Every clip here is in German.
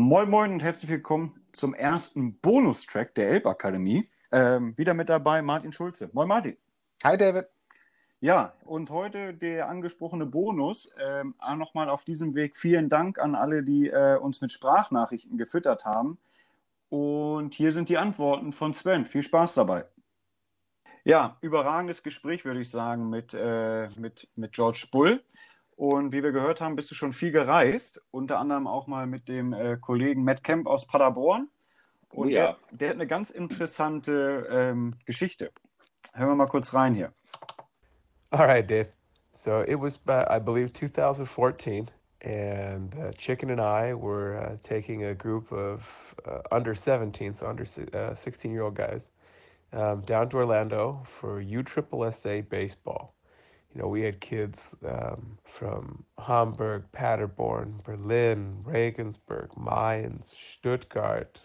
Moin Moin und herzlich willkommen zum ersten Bonustrack der Elbakademie. Ähm, wieder mit dabei Martin Schulze. Moin Martin. Hi David. Ja, und heute der angesprochene Bonus. Ähm, Nochmal auf diesem Weg vielen Dank an alle, die äh, uns mit Sprachnachrichten gefüttert haben. Und hier sind die Antworten von Sven. Viel Spaß dabei. Ja, überragendes Gespräch, würde ich sagen, mit, äh, mit, mit George Bull. Und wie wir gehört haben, bist du schon viel gereist, unter anderem auch mal mit dem äh, Kollegen Matt Kemp aus Paderborn. Und ja. der, der, hat eine ganz interessante ähm, Geschichte. Hören wir mal kurz rein hier. All right, Dave. So it was, I believe, 2014, and uh, Chicken and I were uh, taking a group of uh, under 17, so under 16 uh, year old guys, um, down to Orlando for USSSA baseball. You know, we had kids um, from Hamburg, Paderborn, Berlin, Regensburg, Mainz, Stuttgart,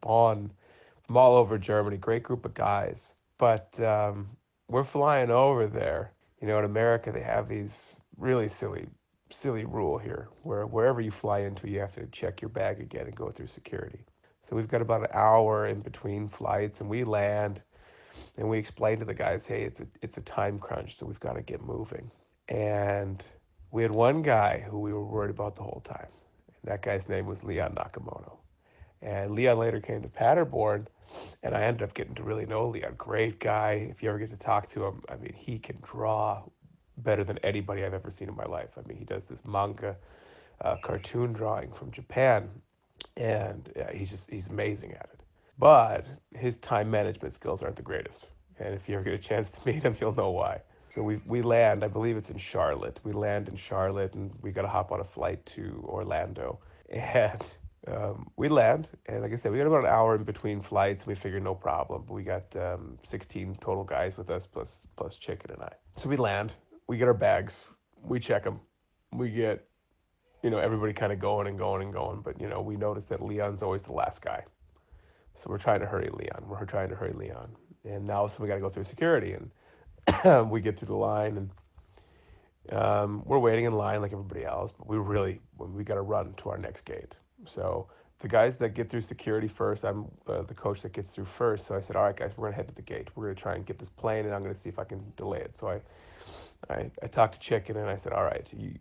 Bonn, from all over Germany. Great group of guys. But um, we're flying over there. You know, in America, they have these really silly, silly rule here where wherever you fly into, you have to check your bag again and go through security. So we've got about an hour in between flights, and we land and we explained to the guys, hey, it's a it's a time crunch, so we've got to get moving. And we had one guy who we were worried about the whole time. And that guy's name was Leon Nakamoto. And Leon later came to Paderborn, and I ended up getting to really know Leon. Great guy. If you ever get to talk to him, I mean, he can draw better than anybody I've ever seen in my life. I mean, he does this manga uh, cartoon drawing from Japan, and he's just he's amazing at it but his time management skills aren't the greatest. And if you ever get a chance to meet him, you'll know why. So we we land, I believe it's in Charlotte. We land in Charlotte, and we got to hop on a flight to Orlando. And um, we land, and like I said, we got about an hour in between flights. And we figured no problem. But we got um, 16 total guys with us, plus plus Chicken and I. So we land. We get our bags. We check them. We get, you know, everybody kind of going and going and going. But you know, we notice that Leon's always the last guy. So we're trying to hurry Leon. We're trying to hurry Leon. And now so we got to go through security. And we get through the line and um, we're waiting in line like everybody else. But we really, we got to run to our next gate. So the guys that get through security first, I'm uh, the coach that gets through first. So I said, all right, guys, we're to head to the gate. We're to try and get this plane and I'm to see if I can delay it. So I, I, I talked to Chicken and I said, all right, you,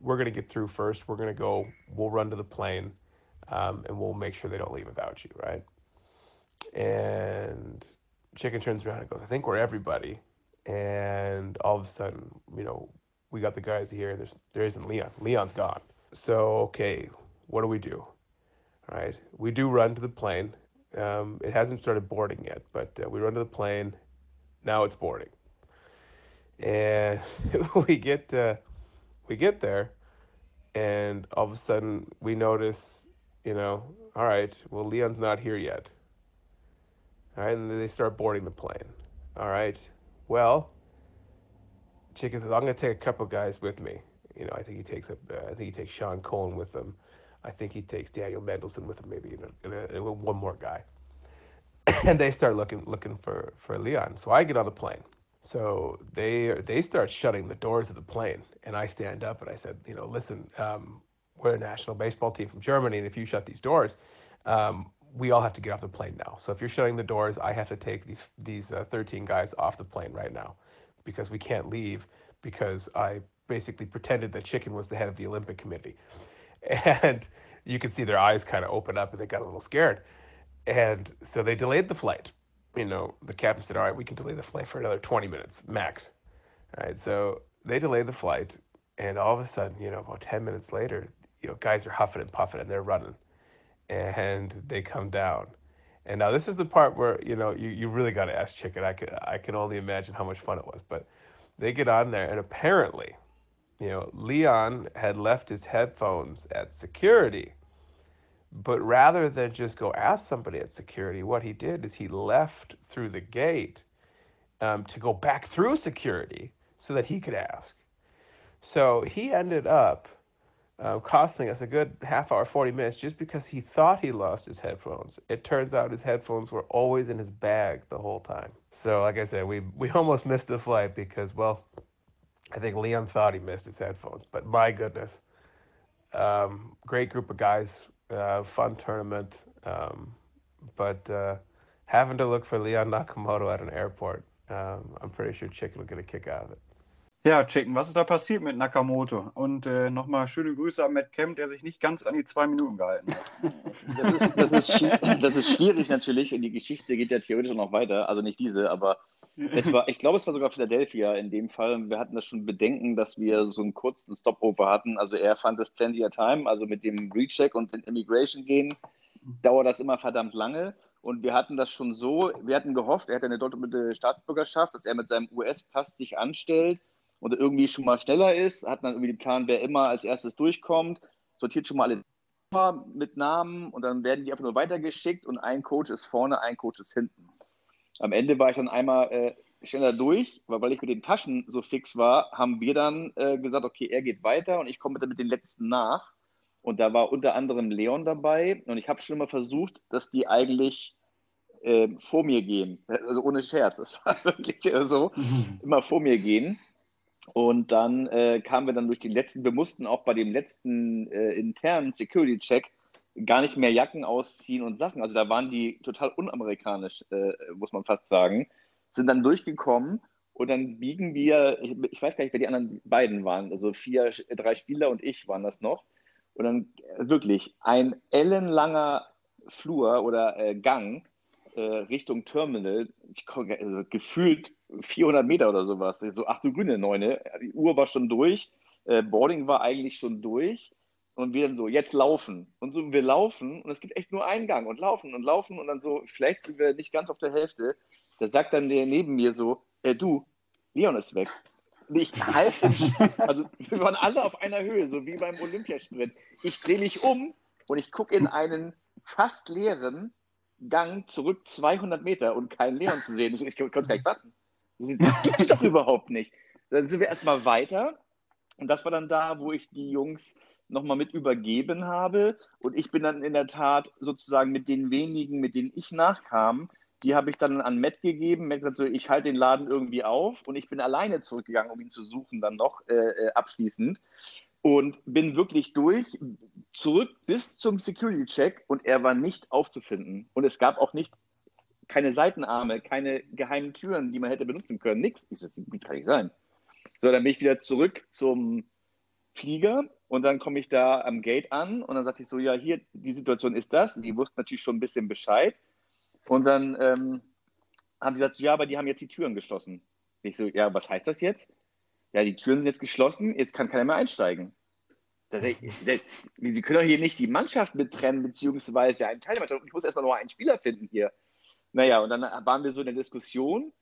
we're to get through first. We're to go, we'll run to the plane um, and we'll make sure they don't leave without you, right? And Chicken turns around and goes, I think we're everybody. And all of a sudden, you know, we got the guys here. There's there isn't Leon. Leon's gone. So okay, what do we do? All right, we do run to the plane. Um, it hasn't started boarding yet, but uh, we run to the plane. Now it's boarding, and we get uh, we get there, and all of a sudden we notice, you know, all right, well Leon's not here yet. All right, and then they start boarding the plane. All right, well, Chicken says, I'm going to take a couple guys with me. You know, I think he takes a, uh, I think he takes Sean Cohen with him. I think he takes Daniel Mendelsohn with him, maybe you know, one more guy. and they start looking looking for for Leon. So I get on the plane. So they they start shutting the doors of the plane, and I stand up and I said, you know, listen, um, we're a national baseball team from Germany, and if you shut these doors, um, we all have to get off the plane now. So if you're shutting the doors, I have to take these these uh, 13 guys off the plane right now because we can't leave because I basically pretended that Chicken was the head of the Olympic Committee. And you could see their eyes kind of open up and they got a little scared. And so they delayed the flight. You know, the captain said, "All right, we can delay the flight for another 20 minutes max." All right, so they delayed the flight and all of a sudden, you know, about 10 minutes later, you know, guys are huffing and puffing and they're running and they come down. And now this is the part where you know you, you really got to ask Chicken. I could I can only imagine how much fun it was. But they get on there, and apparently, you know, Leon had left his headphones at security. But rather than just go ask somebody at security, what he did is he left through the gate um, to go back through security so that he could ask. So he ended up uh, costing us a good half hour, 40 minutes, just because he thought he lost his headphones. It turns out his headphones were always in his bag the whole time. So, like I said, we, we almost missed the flight because, well, I think Leon thought he missed his headphones, but my goodness. Um, great group of guys. uh, fun tournament. Um, but uh, having to look for Leon Nakamoto at an airport, um, I'm pretty sure Chicken will get a kick out of it. Ja, Chicken, was ist da passiert mit Nakamoto? Und äh, nochmal schöne Grüße an Matt Kemp, der sich nicht ganz an die zwei Minuten gehalten hat. Das ist, das ist, das ist schwierig natürlich und die Geschichte geht ja theoretisch noch weiter. Also nicht diese, aber es war, ich glaube, es war sogar Philadelphia in dem Fall. Wir hatten das schon Bedenken, dass wir so einen kurzen Stopover hatten. Also er fand es plenty of time, also mit dem Recheck und den Immigration gehen dauert das immer verdammt lange. Und wir hatten das schon so, wir hatten gehofft, er hat eine doppelte Staatsbürgerschaft, dass er mit seinem US-Pass sich anstellt und irgendwie schon mal schneller ist, hat dann irgendwie den Plan, wer immer als erstes durchkommt, sortiert schon mal alle mit Namen und dann werden die einfach nur weitergeschickt und ein Coach ist vorne, ein Coach ist hinten. Am Ende war ich dann einmal äh, schneller durch, weil, weil ich mit den Taschen so fix war, haben wir dann äh, gesagt, okay, er geht weiter und ich komme dann mit den letzten nach. Und da war unter anderem Leon dabei und ich habe schon immer versucht, dass die eigentlich äh, vor mir gehen. Also ohne Scherz, das war wirklich so, immer vor mir gehen. Und dann äh, kamen wir dann durch die letzten, wir mussten auch bei dem letzten äh, internen Security-Check gar nicht mehr Jacken ausziehen und Sachen. Also da waren die total unamerikanisch, äh, muss man fast sagen. Sind dann durchgekommen und dann biegen wir, ich, ich, weiß gar nicht, wer die anderen beiden waren, also vier, drei Spieler und ich waren das noch. Und dann äh, wirklich ein ellenlanger Flur oder äh, Gang äh, Richtung Terminal, ich, also gefühlt 400 Meter oder sowas. So, ach du grüne Neune, die Uhr war schon durch, äh, Boarding war eigentlich schon durch und wir dann so, jetzt laufen. Und so, wir laufen und es gibt echt nur einen Gang und laufen und laufen und dann so, vielleicht sind wir nicht ganz auf der Hälfte. Da sagt dann der neben mir so, äh, du, Leon ist weg. Und ich halte, also wir waren alle auf einer Höhe, so wie beim Olympiasprint. Ich drehe mich um und ich gucke in einen fast leeren Gang zurück 200 Meter und keinen Leon zu sehen. Ich, ich konnte es gar nicht fassen. Das gibt es doch überhaupt nicht. Dann sind wir erstmal weiter. Und das war dann da, wo ich die Jungs nochmal mit übergeben habe. Und ich bin dann in der Tat sozusagen mit den wenigen, mit denen ich nachkam, die habe ich dann an Matt gegeben. Matt gesagt, so, ich halte den Laden irgendwie auf. Und ich bin alleine zurückgegangen, um ihn zu suchen, dann noch äh, äh abschließend. Und bin wirklich durch, zurück bis zum Security-Check und er war nicht aufzufinden. Und es gab auch nicht keine Seitenarme, keine geheimen Türen, die man hätte benutzen können. Nix. Ich so, das kann nicht sein. So, dann bin ich wieder zurück zum Flieger und dann komme ich da am Gate an und dann sagte ich so, ja, hier, die Situation ist das. Die wussten natürlich schon ein bisschen Bescheid. Und dann ähm, haben die gesagt, so, ja, aber die haben jetzt die Türen geschlossen. Ich so, ja, was heißt das jetzt? Ja, die Türen sind jetzt geschlossen, jetzt kann keiner mehr einsteigen. Sie können doch hier nicht die Mannschaft mittrennen, beziehungsweise einen Teil der Mannschaft. Ich muss erstmal nur einen Spieler finden hier. Naja, und dann waren wir so in der Diskussion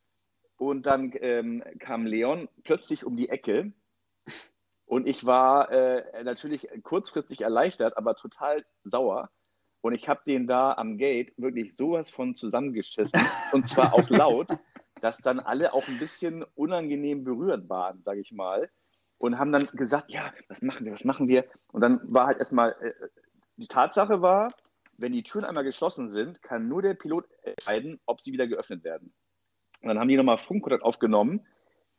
und dann ähm, kam Leon plötzlich um die Ecke und ich war äh, natürlich kurzfristig erleichtert, aber total sauer. Und ich habe den da am Gate wirklich sowas von zusammengeschissen und zwar auch laut, dass dann alle auch ein bisschen unangenehm berührt waren, sage ich mal. Und haben dann gesagt, ja, was machen wir, was machen wir? Und dann war halt erstmal, äh, die Tatsache war, wenn die Türen einmal geschlossen sind, kann nur der Pilot entscheiden, ob sie wieder geöffnet werden. Und dann haben die nochmal Funkkontakt aufgenommen,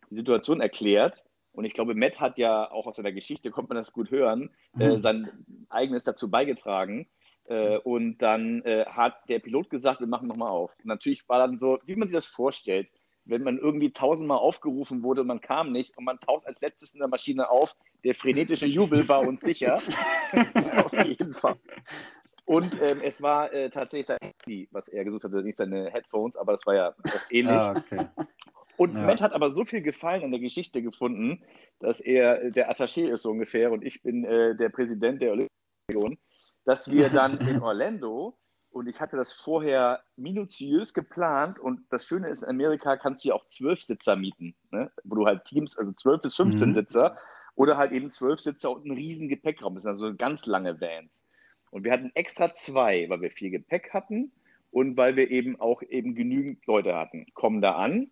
die Situation erklärt. Und ich glaube, Matt hat ja auch aus seiner Geschichte, kommt man das gut hören, äh, mhm. äh, sein eigenes dazu beigetragen. Äh, und dann äh, hat der Pilot gesagt, wir machen nochmal auf. Und natürlich war dann so, wie man sich das vorstellt, wenn man irgendwie tausendmal aufgerufen wurde und man kam nicht und man taucht als letztes in der Maschine auf, der frenetische Jubel war uns sicher. auf jeden Fall. Und ähm, es war äh, tatsächlich sein Handy, was er gesucht hatte, nicht seine Headphones, aber das war ja ähnlich. Ah, okay. Und ja. Matt hat aber so viel Gefallen an der Geschichte gefunden, dass er der Attaché ist so ungefähr und ich bin äh, der Präsident der Olympischen dass wir dann in Orlando und ich hatte das vorher minutiös geplant und das Schöne ist, in Amerika kannst du ja auch zwölf Sitzer mieten, ne? wo du halt Teams, also zwölf bis 15 mhm. Sitzer oder halt eben zwölf Sitzer und einen riesen Gepäckraum. Das sind also ganz lange Vans. Und wir hatten extra zwei, weil wir viel Gepäck hatten und weil wir eben auch eben genügend Leute hatten. Kommen da an.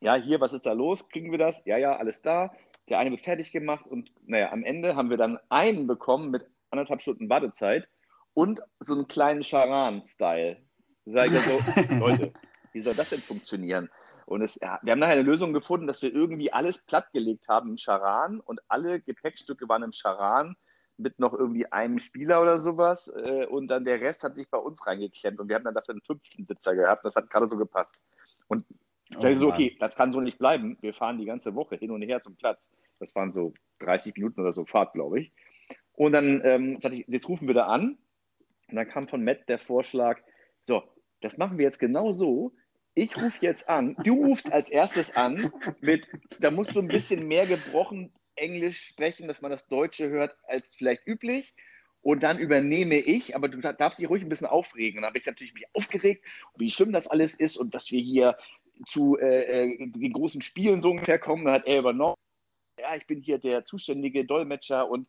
Ja, hier, was ist da los? Kriegen wir das? Ja, ja, alles da. Der eine wird fertig gemacht und naja, am Ende haben wir dann einen bekommen mit anderthalb Stunden Wartezeit und so einen kleinen Charan-Style. Sag ich so, Leute, wie soll das denn funktionieren? Und es, ja, wir haben nachher eine Lösung gefunden, dass wir irgendwie alles plattgelegt haben im Charan und alle Gepäckstücke waren im Charan mit noch irgendwie einem Spieler oder sowas. Äh, und dann der Rest hat sich bei uns reingeklemmt und wir haben dann dafür einen fünften Sitzer gehabt. Das hat gerade so gepasst. Und ich dachte so, okay, das kann so nicht bleiben. Wir fahren die ganze Woche hin und her zum Platz. Das waren so 30 Minuten oder so Fahrt, glaube ich. Und dann ähm, dachte ich, jetzt rufen wir da an. Und dann kam von Matt der Vorschlag, so, das machen wir jetzt genau so. Ich rufe jetzt an, du rufst als erstes an mit, da musst du ein bisschen mehr gebrochen Englisch sprechen, dass man das Deutsche hört, als vielleicht üblich. Und dann übernehme ich, aber du darfst dich ruhig ein bisschen aufregen. Und dann habe ich natürlich mich aufgeregt, wie schlimm das alles ist und dass wir hier zu äh, äh, den großen Spielen so ungefähr kommen. Dann hat er übernommen. Ja, ich bin hier der zuständige Dolmetscher und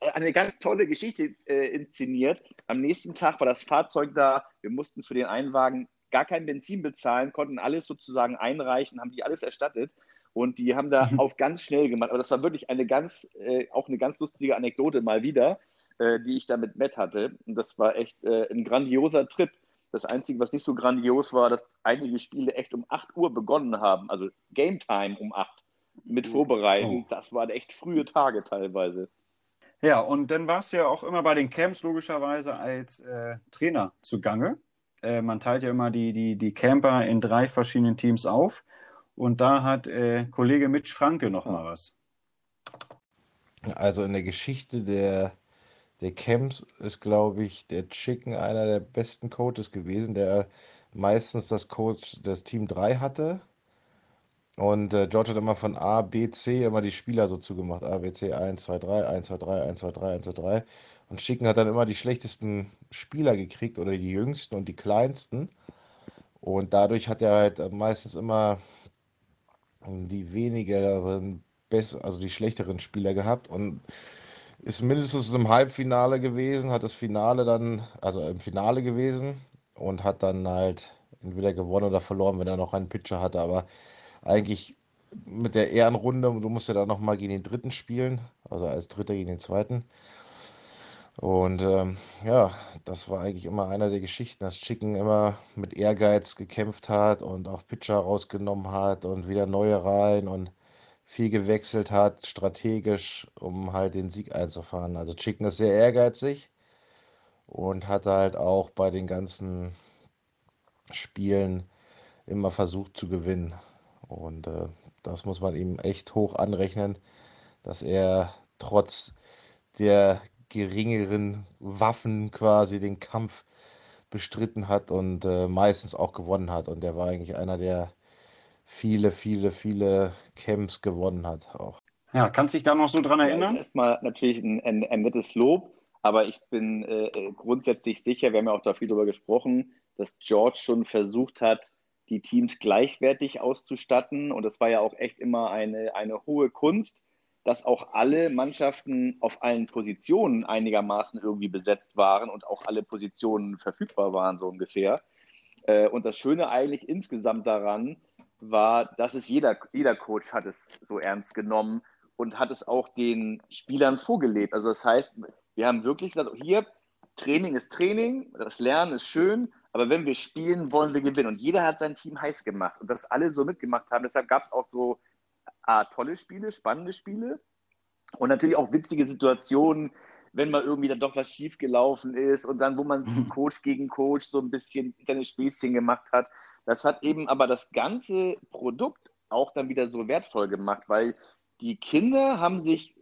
äh, eine ganz tolle Geschichte äh, inszeniert. Am nächsten Tag war das Fahrzeug da. Wir mussten für den Einwagen gar kein Benzin bezahlen, konnten alles sozusagen einreichen, haben die alles erstattet. Und die haben da auf ganz schnell gemacht. Aber das war wirklich eine ganz, äh, auch eine ganz lustige Anekdote mal wieder, äh, die ich da mit Matt hatte. Und das war echt äh, ein grandioser Trip. Das Einzige, was nicht so grandios war, dass einige Spiele echt um 8 Uhr begonnen haben. Also Game Time um 8 mit Vorbereiten. Oh. Das waren echt frühe Tage teilweise. Ja, und dann warst du ja auch immer bei den Camps logischerweise als äh, Trainer zugange. Äh, man teilt ja immer die, die, die Camper in drei verschiedenen Teams auf. Und da hat äh, Kollege Mitch Franke noch mal was. Also in der Geschichte der der Camps ist, glaube ich, der Chicken einer der besten Coaches gewesen, der meistens das Coach des Team 3 hatte. Und äh, George hat immer von A, B, C immer die Spieler so zugemacht. A, B, C, 1, 2, 3, 1, 2, 3, 1, 2, 3, 1, 2, 3. Und Chicken hat dann immer die schlechtesten Spieler gekriegt oder die jüngsten und die kleinsten. Und dadurch hat er halt meistens immer die wenigeren, also die schlechteren Spieler gehabt. Und ist mindestens im Halbfinale gewesen, hat das Finale dann, also im Finale gewesen und hat dann halt entweder gewonnen oder verloren, wenn er noch einen Pitcher hatte. Aber eigentlich mit der Ehrenrunde, du musst ja dann nochmal gegen den dritten spielen, also als Dritter gegen den zweiten. Und ähm, ja, das war eigentlich immer einer der Geschichten, dass Chicken immer mit Ehrgeiz gekämpft hat und auch Pitcher rausgenommen hat und wieder neue rein und viel gewechselt hat, strategisch, um halt den Sieg einzufahren. Also Chicken ist sehr ehrgeizig und hat halt auch bei den ganzen Spielen immer versucht zu gewinnen. Und äh, das muss man ihm echt hoch anrechnen, dass er trotz der geringeren Waffen quasi den Kampf bestritten hat und äh, meistens auch gewonnen hat. Und er war eigentlich einer der viele, viele, viele Camps gewonnen hat auch. Ja, kannst du dich da noch so dran erinnern? Ja, erstmal natürlich ein, ein, ein, nettes Lob, aber ich bin äh, äh, grundsätzlich sicher, wir haben ja auch da viel darüber gesprochen, dass George schon versucht hat, die Teams gleichwertig auszustatten. Und das war ja auch echt immer eine, eine hohe Kunst, dass auch alle Mannschaften auf allen Positionen einigermaßen irgendwie besetzt waren und auch alle Positionen verfügbar waren, so ungefähr. Äh, und das Schöne eigentlich insgesamt daran, war, dass es jeder, jeder Coach hat es so ernst genommen und hat es auch den Spielern vorgelebt. Also das heißt, wir haben wirklich gesagt, hier, Training ist Training, das Lernen ist schön, aber wenn wir spielen, wollen wir gewinnen. Und jeder hat sein Team heiß gemacht und das alle so mitgemacht haben. Deshalb gab es auch so ah, tolle Spiele, spannende Spiele und natürlich auch witzige Situationen, wenn mal irgendwie dann doch was schiefgelaufen ist und dann, wo man Coach gegen Coach so ein bisschen seine Späßchen gemacht hat. Das hat eben aber das ganze Produkt auch dann wieder so wertvoll gemacht, weil die Kinder haben sich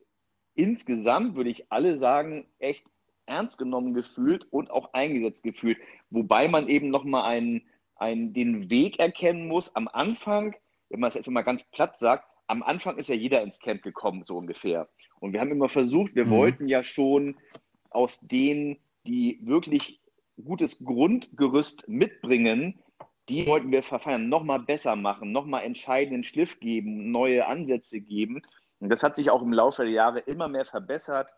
insgesamt, würde ich alle sagen, echt ernst genommen gefühlt und auch eingesetzt gefühlt. Wobei man eben nochmal einen, einen, den Weg erkennen muss. Am Anfang, wenn man es jetzt mal ganz platt sagt, am Anfang ist ja jeder ins Camp gekommen, so ungefähr. Und wir haben immer versucht, wir mhm. wollten ja schon aus denen, die wirklich gutes Grundgerüst mitbringen, die wollten wir verfeinern, nochmal besser machen, nochmal entscheidenden Schliff geben, neue Ansätze geben. Und das hat sich auch im Laufe der Jahre immer mehr verbessert,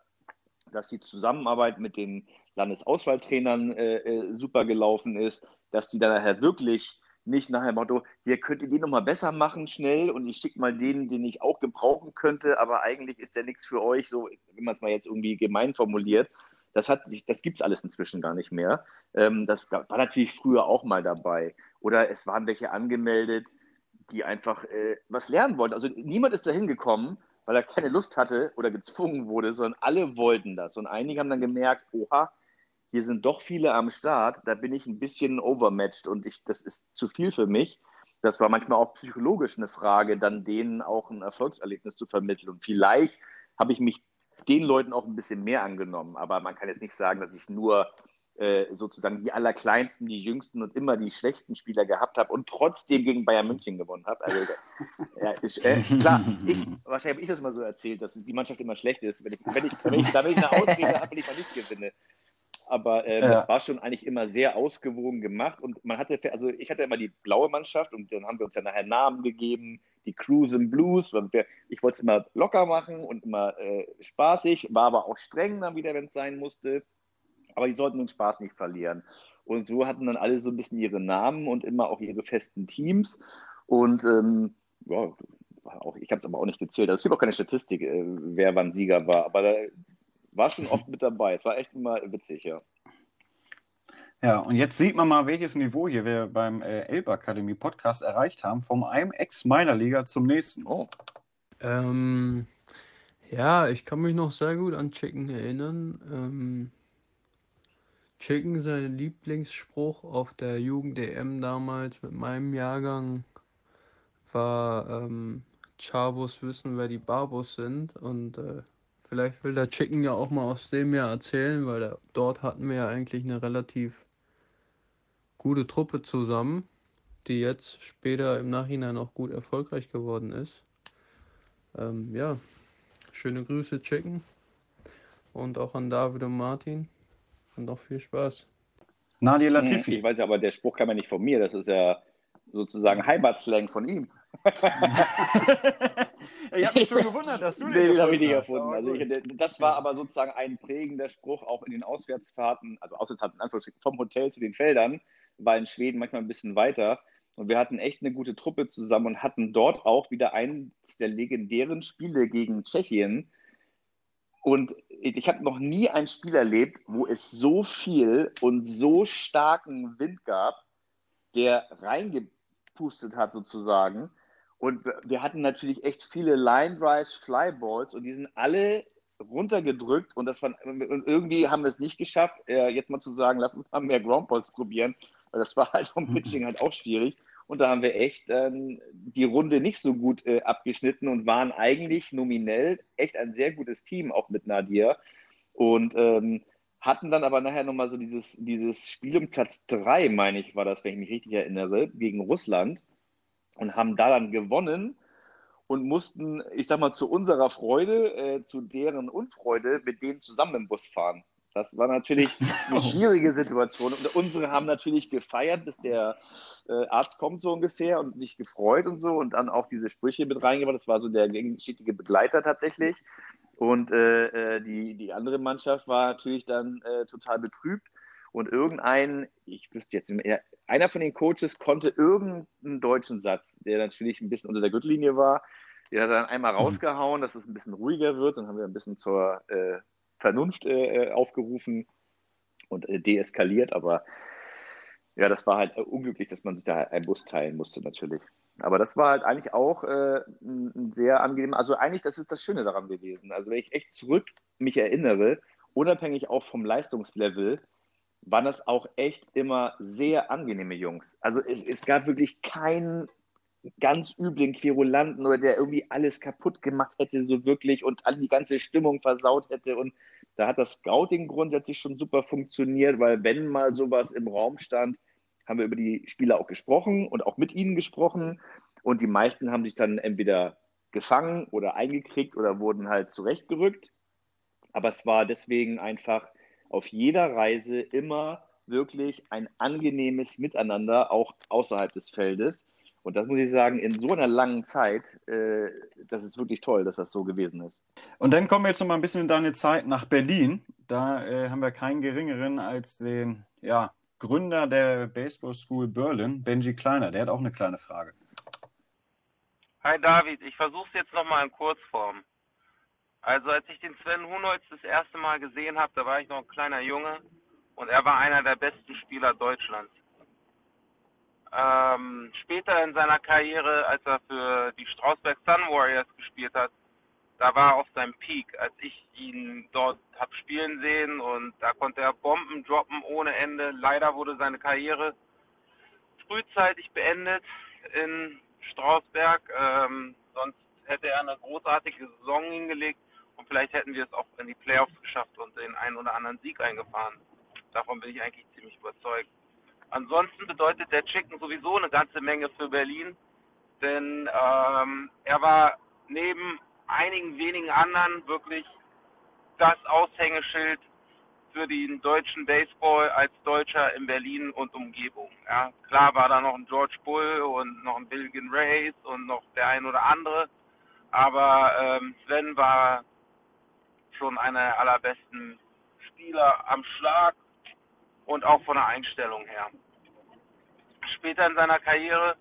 dass die Zusammenarbeit mit den Landesauswahltrainern äh, äh, super gelaufen ist, dass die dann nachher wirklich nicht nach dem Motto, hier könnt ihr den nochmal besser machen schnell und ich schicke mal den, den ich auch gebrauchen könnte, aber eigentlich ist der nichts für euch, so wenn man es mal jetzt irgendwie gemein formuliert, das, hat sich, das gibt es alles inzwischen gar nicht mehr. Ähm, das war natürlich früher auch mal dabei. Oder es waren welche angemeldet, die einfach äh, was lernen wollten. Also niemand ist da hingekommen weil er keine Lust hatte oder gezwungen wurde, sondern alle wollten das. Und einige haben dann gemerkt, oha, hier sind doch viele am Start, da bin ich ein bisschen overmatched und ich, das ist zu viel für mich. Das war manchmal auch psychologisch eine Frage, dann denen auch ein Erfolgserlebnis zu vermitteln. Und vielleicht habe ich mich den Leuten auch ein bisschen mehr angenommen. Aber man kann jetzt nicht sagen, dass ich nur äh, sozusagen die allerkleinsten, die jüngsten und immer die schwächsten Spieler gehabt habe und trotzdem gegen Bayern München gewonnen habe. Also, ja, ich, äh, klar, ich, wahrscheinlich habe ich das mal so erzählt, dass die Mannschaft immer schlecht ist. Wenn ich, wenn ich, wenn ich, ich eine Ausrede habe, wenn ich mal nicht gewinne. Aber äh, ja. das war schon eigentlich immer sehr ausgewogen gemacht und man hatte, also ich hatte immer die blaue Mannschaft und dann haben wir uns ja nachher Namen gegeben, die Cruise and Blues. Wir, ich wollte es immer locker machen und immer äh, spaßig, war aber auch streng dann wieder, wenn es sein musste. Aber die sollten den Spaß nicht verlieren. Und so hatten dann alle so ein bisschen ihre Namen und immer auch ihre festen Teams. Und ähm, ja, auch, ich habe es aber auch nicht gezählt. Also es gibt auch keine Statistik, äh, wer wann Sieger war. Aber da war schon oft mit dabei. Es war echt immer witzig, ja. Ja, und jetzt sieht man mal, welches Niveau hier wir beim äh, Elbe Akademie Podcast erreicht haben. Vom einem Ex-Meiner-Liga zum nächsten. Oh. Ähm, ja, ich kann mich noch sehr gut an Chicken erinnern. Ähm, Chicken, sein Lieblingsspruch auf der Jugend-EM damals mit meinem Jahrgang war, ähm, Chavos wissen, wer die Barbos sind. Und äh, vielleicht will der Chicken ja auch mal aus dem Jahr erzählen, weil da, dort hatten wir ja eigentlich eine relativ gute Truppe zusammen, die jetzt später im Nachhinein auch gut erfolgreich geworden ist. Ähm, ja, schöne Grüße, Chicken. Und auch an David und Martin. Und noch viel Spaß. Nadia Latifi. Ich weiß ja, aber der Spruch kam ja nicht von mir. Das ist ja sozusagen Heimatslang von ihm. ich habe mich schon gewundert, dass du den nee, habe ich nicht erfunden. Also ich, das war aber sozusagen ein prägender Spruch auch in den Auswärtsfahrten, also Auswärtsfahrten vom Hotel zu den Feldern, war in Schweden manchmal ein bisschen weiter. Und wir hatten echt eine gute Truppe zusammen und hatten dort auch wieder eines der legendären Spiele gegen Tschechien. Und ich habe noch nie ein Spiel erlebt, wo es so viel und so starken Wind gab, der reingepustet hat sozusagen. Und wir hatten natürlich echt viele Line Drives, Flyballs und die sind alle runtergedrückt und das war, und irgendwie haben wir es nicht geschafft, äh, jetzt mal zu sagen, lass uns mal mehr Groundballs probieren, weil das war halt vom Pitching halt auch schwierig. Und da haben wir echt ähm, die Runde nicht so gut äh, abgeschnitten und waren eigentlich nominell echt ein sehr gutes Team, auch mit Nadir. Und ähm, hatten dann aber nachher nochmal so dieses, dieses Spiel um Platz 3, meine ich, war das, wenn ich mich richtig erinnere, gegen Russland und haben da dann gewonnen und mussten, ich sag mal, zu unserer Freude, äh, zu deren Unfreude mit denen zusammen im Bus fahren. Das war natürlich eine schwierige Situation. Und unsere haben natürlich gefeiert, bis der äh, Arzt kommt so ungefähr und sich gefreut und so und dann auch diese Sprüche mit reingebracht. Das war so der gegenschädige Begleiter tatsächlich. Und äh, äh, die, die andere Mannschaft war natürlich dann äh, total betrübt. Und irgendein, ich wüsste jetzt nicht mehr, einer von den Coaches konnte irgendeinen deutschen Satz, der natürlich ein bisschen unter der Gürtellinie war, den hat er dann einmal mhm. rausgehauen, dass es ein bisschen ruhiger wird. Dann haben wir ein bisschen zur äh, Vernunft äh, äh, aufgerufen und äh, deeskaliert, aber ja, das war halt unglücklich, dass man sich da einen Bus teilen musste, natürlich. Aber das war halt eigentlich auch äh, ein sehr angenehm, also eigentlich, das ist das Schöne daran gewesen. Also wenn ich echt zurück mich erinnere, unabhängig auch vom Leistungslevel, waren das auch echt immer sehr angenehme Jungs. Also es, es gab wirklich keinen ganz üblen Querulanten oder der irgendwie alles kaputt gemacht hätte, so wirklich und die ganze Stimmung versaut hätte. Und da hat das Scouting grundsätzlich schon super funktioniert, weil wenn mal sowas im Raum stand, haben wir über die Spieler auch gesprochen und auch mit ihnen gesprochen. Und die meisten haben sich dann entweder gefangen oder eingekriegt oder wurden halt zurechtgerückt. Aber es war deswegen einfach auf jeder Reise immer wirklich ein angenehmes Miteinander, auch außerhalb des Feldes. Und das muss ich sagen, in so einer langen Zeit, äh, das ist wirklich toll, dass das so gewesen ist. Und dann kommen wir jetzt noch mal ein bisschen in deine Zeit nach Berlin. Da äh, haben wir keinen geringeren als den ja, Gründer der Baseball School Berlin, Benji Kleiner. Der hat auch eine kleine Frage. Hi David, ich versuche es jetzt nochmal in Kurzform. Also als ich den Sven Hunholz das erste Mal gesehen habe, da war ich noch ein kleiner Junge und er war einer der besten Spieler Deutschlands. Ähm, später in seiner Karriere, als er für die Strausberg Sun Warriors gespielt hat, da war er auf seinem Peak, als ich ihn dort habe spielen sehen und da konnte er Bomben droppen ohne Ende. Leider wurde seine Karriere frühzeitig beendet in Strausberg. Ähm, sonst hätte er eine großartige Saison hingelegt und vielleicht hätten wir es auch in die Playoffs geschafft und den einen oder anderen Sieg eingefahren. Davon bin ich eigentlich ziemlich überzeugt. Ansonsten bedeutet der Chicken sowieso eine ganze Menge für Berlin, denn ähm, er war neben einigen wenigen anderen wirklich das Aushängeschild für den deutschen Baseball als Deutscher in Berlin und Umgebung. Ja, klar war da noch ein George Bull und noch ein Billigan Race und noch der ein oder andere, aber ähm, Sven war schon einer der allerbesten Spieler am Schlag und auch von der Einstellung her. Später in seiner Karriere,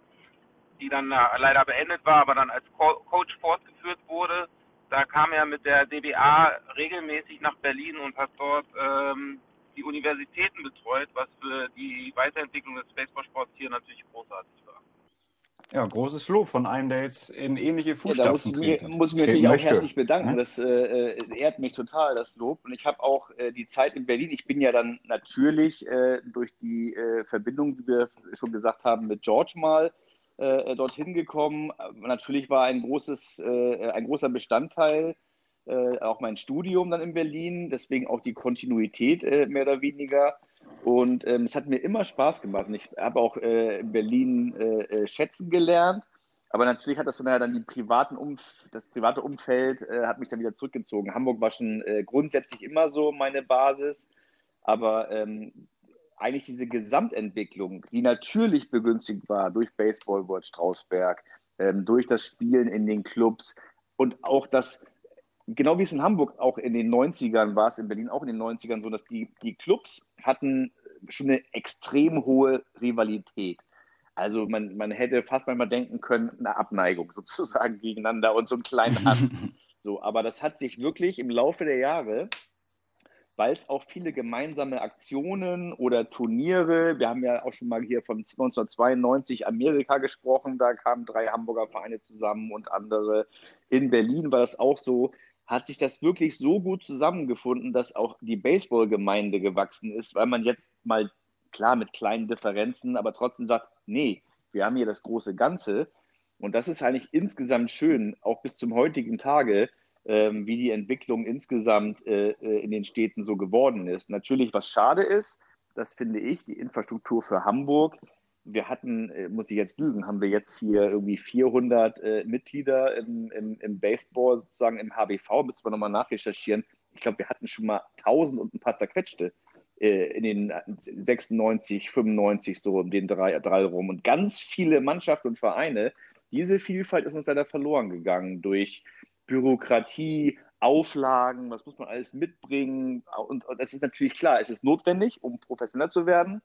die dann äh, leider beendet war, aber dann als Co Coach fortgeführt wurde, da kam er mit der DBA regelmäßig nach Berlin und hat dort ähm, die Universitäten betreut, was für die Weiterentwicklung des Baseballsports hier natürlich großartig. Ja, großes Lob von einem, der jetzt in ähnliche Fußstapfen ja, da muss, mir, muss ich mich natürlich möchte. auch herzlich bedanken. Hm? Das äh, äh, ehrt mich total, das Lob. Und ich habe auch äh, die Zeit in Berlin, ich bin ja dann natürlich äh, durch die äh, Verbindung, wie wir schon gesagt haben, mit George mal äh, dorthin gekommen. Natürlich war ein, großes, ein großer Bestandteil auch mein Studium dann in Berlin, deswegen auch die Kontinuität mehr oder weniger. Und ähm, es hat mir immer Spaß gemacht. Und ich habe auch äh, in Berlin äh, äh, schätzen gelernt. Aber natürlich hat das dann, ja dann die privaten Umf das private Umfeld äh, hat mich dann wieder zurückgezogen. Hamburg war schon äh, grundsätzlich immer so meine Basis. Aber ähm, eigentlich diese Gesamtentwicklung, die natürlich begünstigt war durch Baseball World Strausberg, ähm, durch das Spielen in den Clubs und auch das, genau wie es in Hamburg auch in den 90ern war es in Berlin auch in den 90ern so, dass die, die Clubs hatten schon eine extrem hohe Rivalität. Also man, man hätte fast manchmal denken können, eine Abneigung sozusagen gegeneinander und so einen kleinen Hass. so, aber das hat sich wirklich im Laufe der Jahre, weil es auch viele gemeinsame Aktionen oder Turniere, wir haben ja auch schon mal hier von 1992 Amerika gesprochen, da kamen drei Hamburger Vereine zusammen und andere. In Berlin war das auch so, hat sich das wirklich so gut zusammengefunden, dass auch die Baseballgemeinde gewachsen ist, weil man jetzt mal klar mit kleinen Differenzen, aber trotzdem sagt, nee, wir haben hier das große Ganze. Und das ist eigentlich insgesamt schön, auch bis zum heutigen Tage, ähm, wie die Entwicklung insgesamt äh, äh in den Städten so geworden ist. Natürlich, was schade ist, das finde ich, die Infrastruktur für Hamburg wir hatten, äh, muss ich jetzt lügen, haben wir jetzt hier irgendwie 400 äh, Mitglieder im, im, im, Baseball, sozusagen im HBV, müssen wir nochmal nachrecherchieren. Ich glaube, wir hatten schon mal 1000 und ein paar zerquetschte äh, in den 96, 95, so um den drei, drei rum. Und ganz viele Mannschaften und Vereine, diese Vielfalt ist uns leider verloren gegangen durch Bürokratie, Auflagen, was muss man alles mitbringen. Und, das ist natürlich klar, es ist notwendig, um professioneller zu werden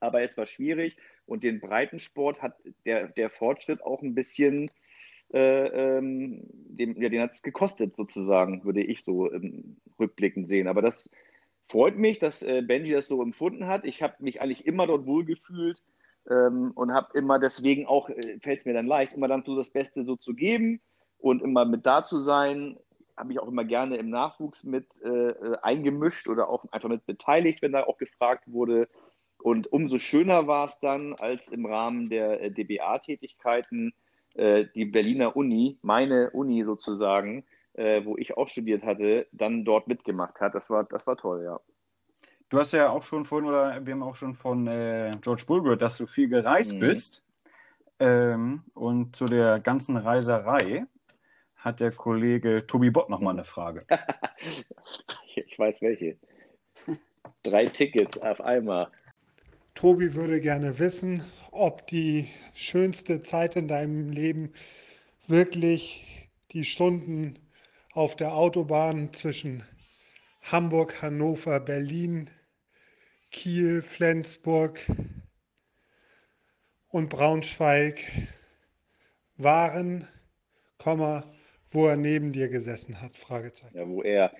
aber es war schwierig und den Breitensport hat der, der Fortschritt auch ein bisschen, äh, ähm, dem, ja, den hat es gekostet sozusagen, würde ich so ähm, rückblickend sehen. Aber das freut mich, dass äh, Benji das so empfunden hat. Ich habe mich eigentlich immer dort wohlgefühlt ähm, und habe immer deswegen auch, äh, fällt es mir dann leicht, immer dann so das Beste so zu geben und immer mit da zu sein. Habe ich auch immer gerne im Nachwuchs mit äh, äh eingemischt oder auch einfach mit beteiligt, wenn da auch gefragt wurde, und umso schöner war es dann, als im Rahmen der äh, DBA-Tätigkeiten äh, die Berliner Uni, meine Uni sozusagen, äh, wo ich auch studiert hatte, dann dort mitgemacht hat. Das war, das war toll, ja. Du hast ja auch schon vorhin, oder wir haben auch schon von äh, George Bull gehört, dass du viel gereist mhm. bist. Ähm, und zu der ganzen Reiserei hat der Kollege Tobi Bott nochmal eine Frage. ich weiß welche. Drei Tickets auf einmal. Tobi würde gerne wissen, ob die schönste Zeit in deinem Leben wirklich die Stunden auf der Autobahn zwischen Hamburg, Hannover, Berlin, Kiel, Flensburg und Braunschweig waren, wo er neben dir gesessen hat? Fragezeichen. Ja, wo er,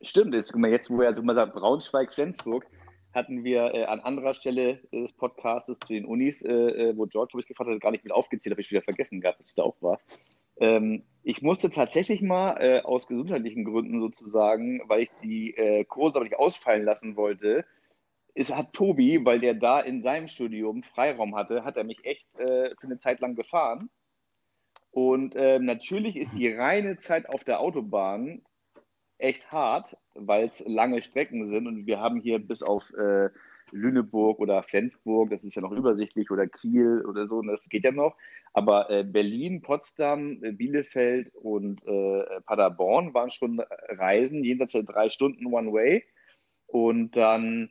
stimmt, ist, guck mal, jetzt, wo er so mal sagt, Braunschweig, Flensburg, hatten wir äh, an anderer Stelle des Podcasts zu den Unis, äh, äh wo George, glaube ich, gefragt hat, gar nicht mit aufgezählt, habe ich wieder vergessen gehabt, dass ich da auch war. Ähm, Ich musste tatsächlich mal äh, aus gesundheitlichen Gründen sozusagen, weil ich die äh, Kurse aber nicht ausfallen lassen wollte, es hat Tobi, weil der da in seinem Studium Freiraum hatte, hat er mich echt äh, für eine Zeit lang gefahren. Und ähm, natürlich ist die reine Zeit auf der Autobahn echt hart, weil es lange Strecken sind und wir haben hier bis auf äh, Lüneburg oder Flensburg, das ist ja noch übersichtlich, oder Kiel oder so, und das geht ja noch. Aber äh, Berlin, Potsdam, Bielefeld und äh, Paderborn waren schon Reisen, jenseits der drei Stunden One-Way. Und dann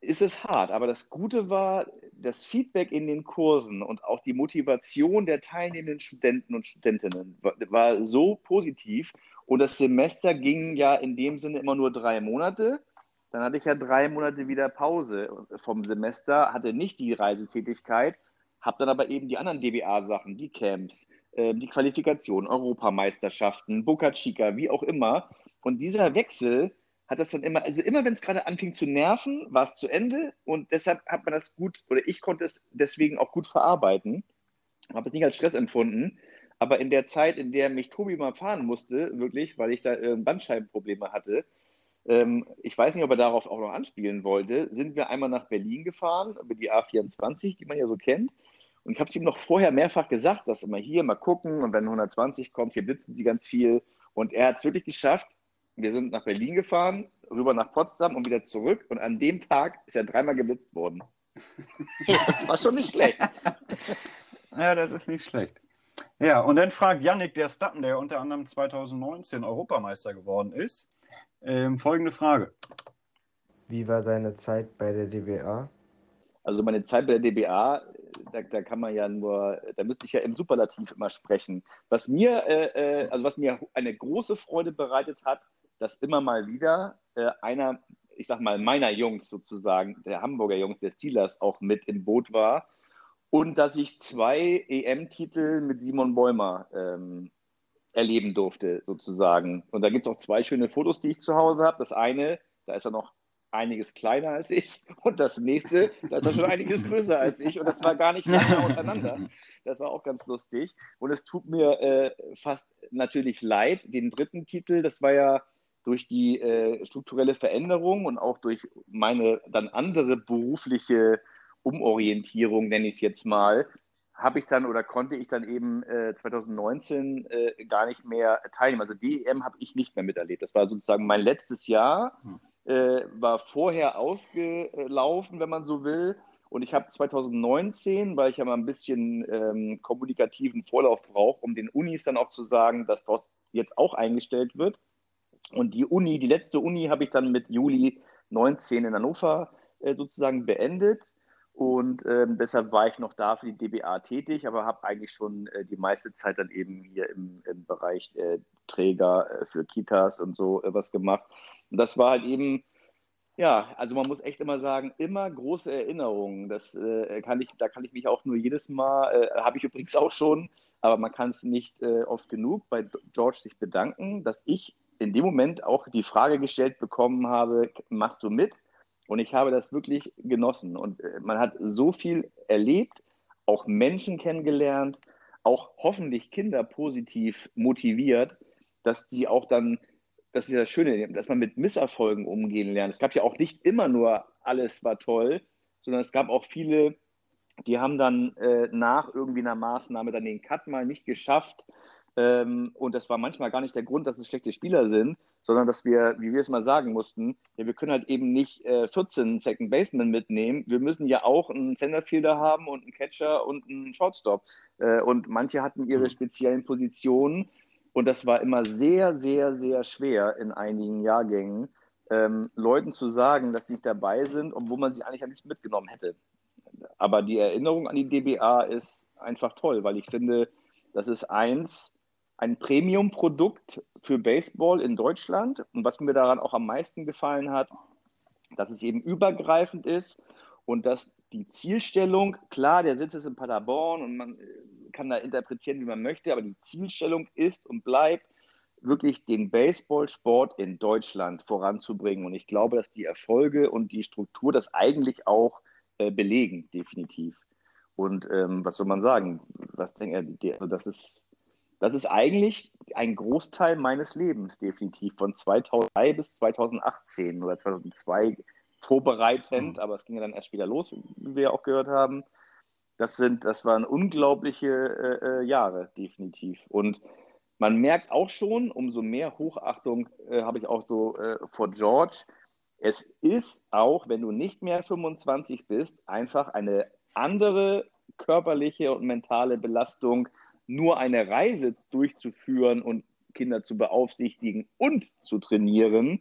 ist es hart. Aber das Gute war, das Feedback in den Kursen und auch die Motivation der teilnehmenden Studenten und Studentinnen war, war so positiv. Und das Semester ging ja in dem Sinne immer nur drei Monate. Dann hatte ich ja drei Monate wieder Pause vom Semester, hatte nicht die Reisetätigkeit, habe dann aber eben die anderen DBA-Sachen, die Camps, äh, die Qualifikation, Europameisterschaften, Boca Chica, wie auch immer. Und dieser Wechsel hat das dann immer, also immer wenn es gerade anfing zu nerven, war es zu Ende und deshalb hat man das gut, oder ich konnte es deswegen auch gut verarbeiten, habe es nicht als Stress empfunden, aber in der Zeit, in der mich Tobi mal fahren musste, wirklich, weil ich da äh, Bandscheibenprobleme hatte, ähm, ich weiß nicht, ob er darauf auch noch anspielen wollte, sind wir einmal nach Berlin gefahren, über die A24, die man ja so kennt. Und ich habe es ihm noch vorher mehrfach gesagt, dass immer hier mal gucken und wenn 120 kommt, hier blitzen sie ganz viel. Und er hat es wirklich geschafft, wir sind nach Berlin gefahren, rüber nach Potsdam und wieder zurück. Und an dem Tag ist er dreimal geblitzt worden. War schon nicht schlecht. ja, das ist nicht schlecht. Ja, und dann fragt Yannick der Stappen, der unter anderem 2019 Europameister geworden ist, ähm, folgende Frage. Wie war deine Zeit bei der DBA? Also meine Zeit bei der DBA, da, da, kann man ja nur, da müsste ich ja im Superlativ immer sprechen. Was mir, äh, äh also was mir eine große Freude bereitet hat, dass immer mal wieder äh, einer, ich sag mal, meiner Jungs sozusagen, der Hamburger Jungs, der Steelers, auch mit im Boot war. Und dass ich zwei EM-Titel mit Simon Bäumer ähm, erleben durfte, sozusagen. Und da gibt es auch zwei schöne Fotos, die ich zu Hause habe. Das eine, da ist er noch einiges kleiner als ich. Und das nächste, da ist er schon einiges größer als ich. Und das war gar nicht lange auseinander. Das war auch ganz lustig. Und es tut mir äh, fast natürlich leid, den dritten Titel, das war ja durch die äh, strukturelle Veränderung und auch durch meine dann andere berufliche Umorientierung, nenne ich es jetzt mal, habe ich dann oder konnte ich dann eben äh, 2019 äh, gar nicht mehr teilnehmen. Also DEM habe ich nicht mehr miterlebt. Das war sozusagen mein letztes Jahr, hm. äh, war vorher ausgelaufen, wenn man so will. Und ich habe 2019, weil ich ja mal ein bisschen ähm, kommunikativen Vorlauf brauche, um den Unis dann auch zu sagen, dass das jetzt auch eingestellt wird, und die Uni, die letzte Uni habe ich dann mit Juli 19 in Hannover äh, sozusagen beendet. Und ähm, deshalb war ich noch da für die DBA tätig, aber habe eigentlich schon äh, die meiste Zeit dann eben hier im, im Bereich äh, Träger äh, für Kitas und so äh, was gemacht. Und das war halt eben, ja, also man muss echt immer sagen, immer große Erinnerungen. Das äh, kann ich, da kann ich mich auch nur jedes Mal, habe ich übrigens auch schon, aber man kann es nicht oft genug bei George sich bedanken, dass ich in dem Moment auch die Frage gestellt bekommen habe, machst du mit? Und ich habe das wirklich genossen. Und äh, man hat so viel erlebt, auch Menschen kennengelernt, auch hoffentlich Kinder positiv motiviert, dass die auch dann, das ist das Schöne, dass man mit Misserfolgen umgehen lernt. Es gab ja auch nicht immer nur alles war toll, sondern es gab auch viele, die haben dann äh, nach irgendwie einer Maßnahme dann den Cut mal nicht geschafft ähm, und das war manchmal gar nicht der Grund, dass es schlechte Spieler sind, sondern dass wir, wie wir es mal sagen mussten, ja, wir können halt eben nicht äh, 14 Second Basemen mitnehmen. Wir müssen ja auch einen Centerfielder haben und einen Catcher und einen Shortstop. Äh, und manche hatten ihre mhm. speziellen Positionen. Und das war immer sehr, sehr, sehr schwer in einigen Jahrgängen, ähm, Leuten zu sagen, dass sie nicht dabei sind, obwohl man sie eigentlich nichts mitgenommen hätte. Aber die Erinnerung an die DBA ist einfach toll, weil ich finde, das ist eins, ein Premium-Produkt für Baseball in Deutschland. Und was mir daran auch am meisten gefallen hat, dass es eben übergreifend ist und dass die Zielstellung, klar, der Sitz ist in Paderborn und man äh, kann da interpretieren, wie man möchte, aber die Zielstellung ist und bleibt, wirklich den Baseballsport in Deutschland voranzubringen. Und ich glaube, dass die Erfolge und die Struktur das eigentlich auch äh, belegen, definitiv. Und ähm, was soll man sagen? Was denke ich, also das ist Das ist eigentlich ein Großteil meines Lebens, definitiv, von 2003 bis 2018 oder 2002 vorbereitend, aber es ging ja dann erst wieder los, wie wir auch gehört haben. Das, sind, das waren unglaubliche äh, äh, Jahre, definitiv. Und man merkt auch schon, umso mehr Hochachtung äh, habe ich auch so äh, vor George. Es ist auch, wenn du nicht mehr 25 bist, einfach eine andere körperliche und mentale Belastung, nur eine Reise durchzuführen und Kinder zu beaufsichtigen und zu trainieren.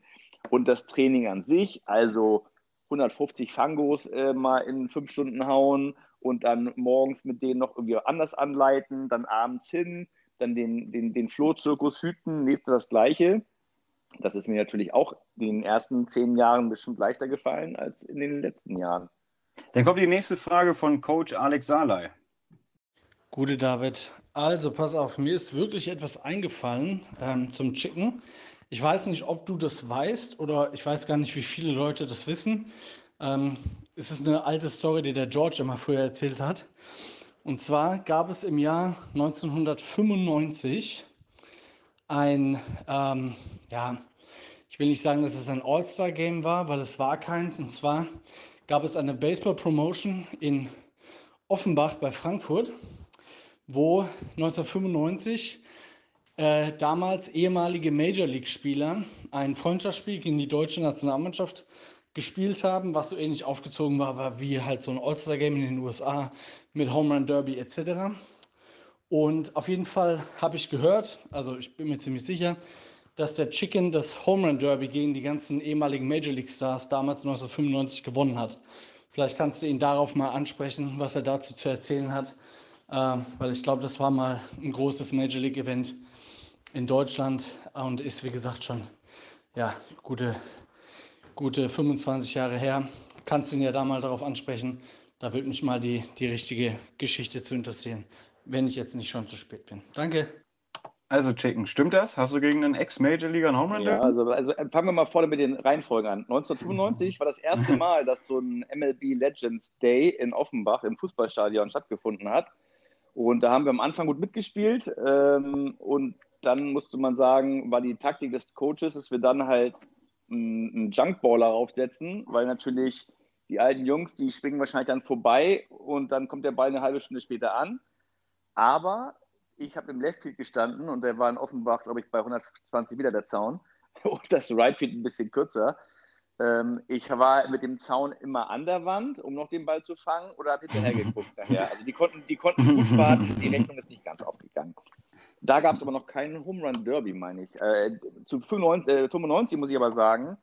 Und das Training an sich, also 150 Fangos äh, mal in fünf Stunden hauen und dann morgens mit denen noch irgendwie anders anleiten, dann abends hin, dann den, den, den Flohzirkus hüten, nächste das Gleiche. Das ist mir natürlich auch in den ersten zehn Jahren bestimmt leichter gefallen als in den letzten Jahren. Dann kommt die nächste Frage von Coach Alex Salai. Gute David. Also pass auf, mir ist wirklich etwas eingefallen ähm, zum Chicken. Ich weiß nicht, ob du das weißt oder ich weiß gar nicht, wie viele Leute das wissen. Ähm, es ist eine alte Story, die der George immer früher erzählt hat. Und zwar gab es im Jahr 1995 ein, ähm, ja, ich will nicht sagen, dass es ein All-Star-Game war, weil es war keins. Und zwar gab es eine Baseball-Promotion in Offenbach bei Frankfurt, wo 1995 äh, damals ehemalige Major League-Spieler ein Freundschaftsspiel gegen die deutsche Nationalmannschaft gespielt haben, was so ähnlich aufgezogen war, war wie halt so ein All-Star-Game in den USA mit Home Run Derby etc. Und auf jeden Fall habe ich gehört, also ich bin mir ziemlich sicher, dass der Chicken das Home Run Derby gegen die ganzen ehemaligen Major League Stars damals 1995 gewonnen hat. Vielleicht kannst du ihn darauf mal ansprechen, was er dazu zu erzählen hat, weil ich glaube, das war mal ein großes Major League Event in Deutschland und ist, wie gesagt, schon ja, gute, gute 25 Jahre her. Kannst du ihn ja da mal darauf ansprechen. Da würde mich mal die, die richtige Geschichte zu interessieren, wenn ich jetzt nicht schon zu spät bin. Danke. Also, Chicken, stimmt das? Hast du gegen einen Ex-Major League einen Home Run Ja, also, also äh, fangen wir mal vorne mit den Reihenfolgen an. 1995 war das erste Mal, dass so ein MLB Legends Day in Offenbach im Fußballstadion stattgefunden hat. Und da haben wir am Anfang gut mitgespielt. Ähm, und dann musste man sagen, war die Taktik des Coaches, dass wir dann halt einen Junkballer aufsetzen, weil natürlich die alten Jungs, die schwingen wahrscheinlich dann vorbei und dann kommt der Ball eine halbe Stunde später an. Aber ich habe im Leftfield gestanden und der war in Offenbach, glaube ich, bei 120 Meter der Zaun und das Rightfield ein bisschen kürzer. Ähm, ich war mit dem Zaun immer an der Wand, um noch den Ball zu fangen oder habe hinterher geguckt nachher. Also die konnten, die konnten gut warten, die Rechnung ist nicht ganz aufgegangen. Da gab es aber noch keinen Home Run Derby, meine ich. Äh, zu 95, äh, 95 muss ich aber sagen,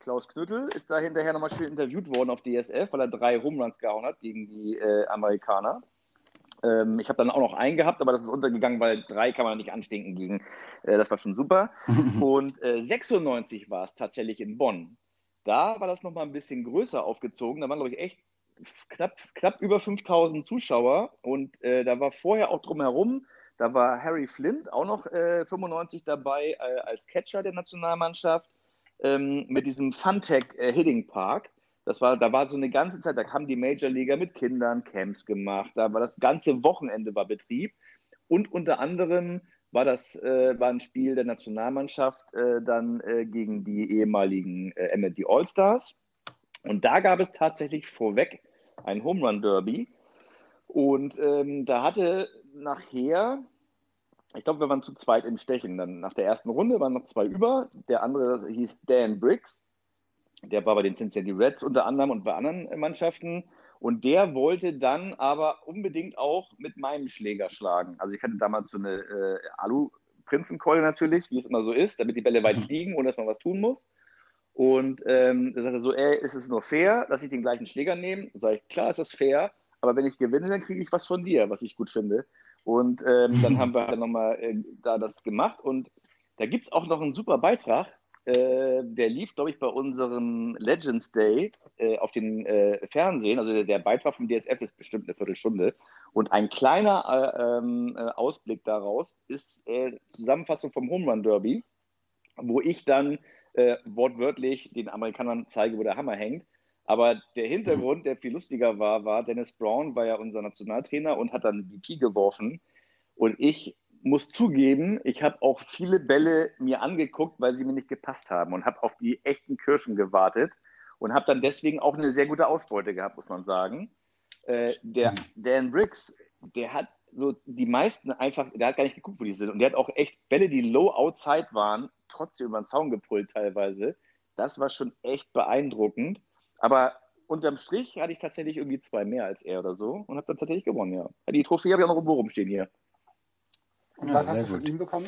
Klaus Knüttel ist da hinterher nochmal schön interviewt worden auf DSF, weil er drei Home Runs gehauen hat gegen die äh, Amerikaner. Ähm, ich habe dann auch noch einen gehabt, aber das ist untergegangen, weil drei kann man nicht anstinken gegen. Äh, das war schon super. Und 96 äh, war es tatsächlich in Bonn. Da war das nochmal ein bisschen größer aufgezogen. Da waren, glaube ich, echt knapp, knapp über 5000 Zuschauer. Und äh, da war vorher auch drumherum, da war Harry Flint auch noch 95 äh, dabei äh, als Catcher der Nationalmannschaft ähm, mit diesem Funtech äh, Hitting Park. Das war, da war so eine ganze Zeit, da haben die Major Liga mit Kindern Camps gemacht, da war das ganze Wochenende war Betrieb und unter anderem war das äh, war ein Spiel der Nationalmannschaft äh, dann äh, gegen die ehemaligen äh, MLB All-Stars und da gab es tatsächlich vorweg ein Home Run Derby und ähm, da hatte nachher ich glaube, wir waren zu zweit im Stechen. Dann nach der ersten Runde waren noch zwei über. Der andere hieß Dan Briggs. Der war bei den Cincinnati Reds unter anderem und bei anderen Mannschaften. Und der wollte dann aber unbedingt auch mit meinem Schläger schlagen. Also ich hatte damals so eine äh, Alu-Prinzenkeule natürlich, wie es immer so ist, damit die Bälle weit mhm. fliegen, ohne dass man was tun muss. Und ähm, da sagte er so, ey, ist es nur fair, dass ich den gleichen Schläger nehme? Da sage ich, klar ist das fair, aber wenn ich gewinne, dann kriege ich was von dir, was ich gut finde. Und ähm, dann haben wir halt nochmal äh, da das gemacht. Und da gibt es auch noch einen super Beitrag. Äh, der lief, glaube ich, bei unserem Legends Day äh, auf dem äh, Fernsehen. Also der, der, Beitrag vom DSF ist bestimmt eine Viertelstunde. Und ein kleiner äh, ähm, äh, Ausblick daraus ist Zusammenfassung vom Home Run Derby, wo ich dann wortwörtlich den Amerikanern zeige, wo der Hammer hängt. Aber der Hintergrund, der viel lustiger war, war, Dennis Brown war ja unser Nationaltrainer und hat dann die Key geworfen. Und ich muss zugeben, ich habe auch viele Bälle mir angeguckt, weil sie mir nicht gepasst haben und habe auf die echten Kirschen gewartet und habe dann deswegen auch eine sehr gute Ausbeute gehabt, muss man sagen. Äh, der Dan Briggs, der hat so die meisten einfach, der hat gar nicht geguckt, wo die sind. Und der hat auch echt Bälle, die low outside waren, trotzdem über den Zaun gepult teilweise. Das war schon echt beeindruckend. Aber unterm Strich hatte ich tatsächlich irgendwie zwei mehr als er oder so und habe dann tatsächlich gewonnen, ja. Die Trophäe habe ich auch noch irgendwo rumstehen hier. Und Ja, was hast du von gut. ihm bekommen?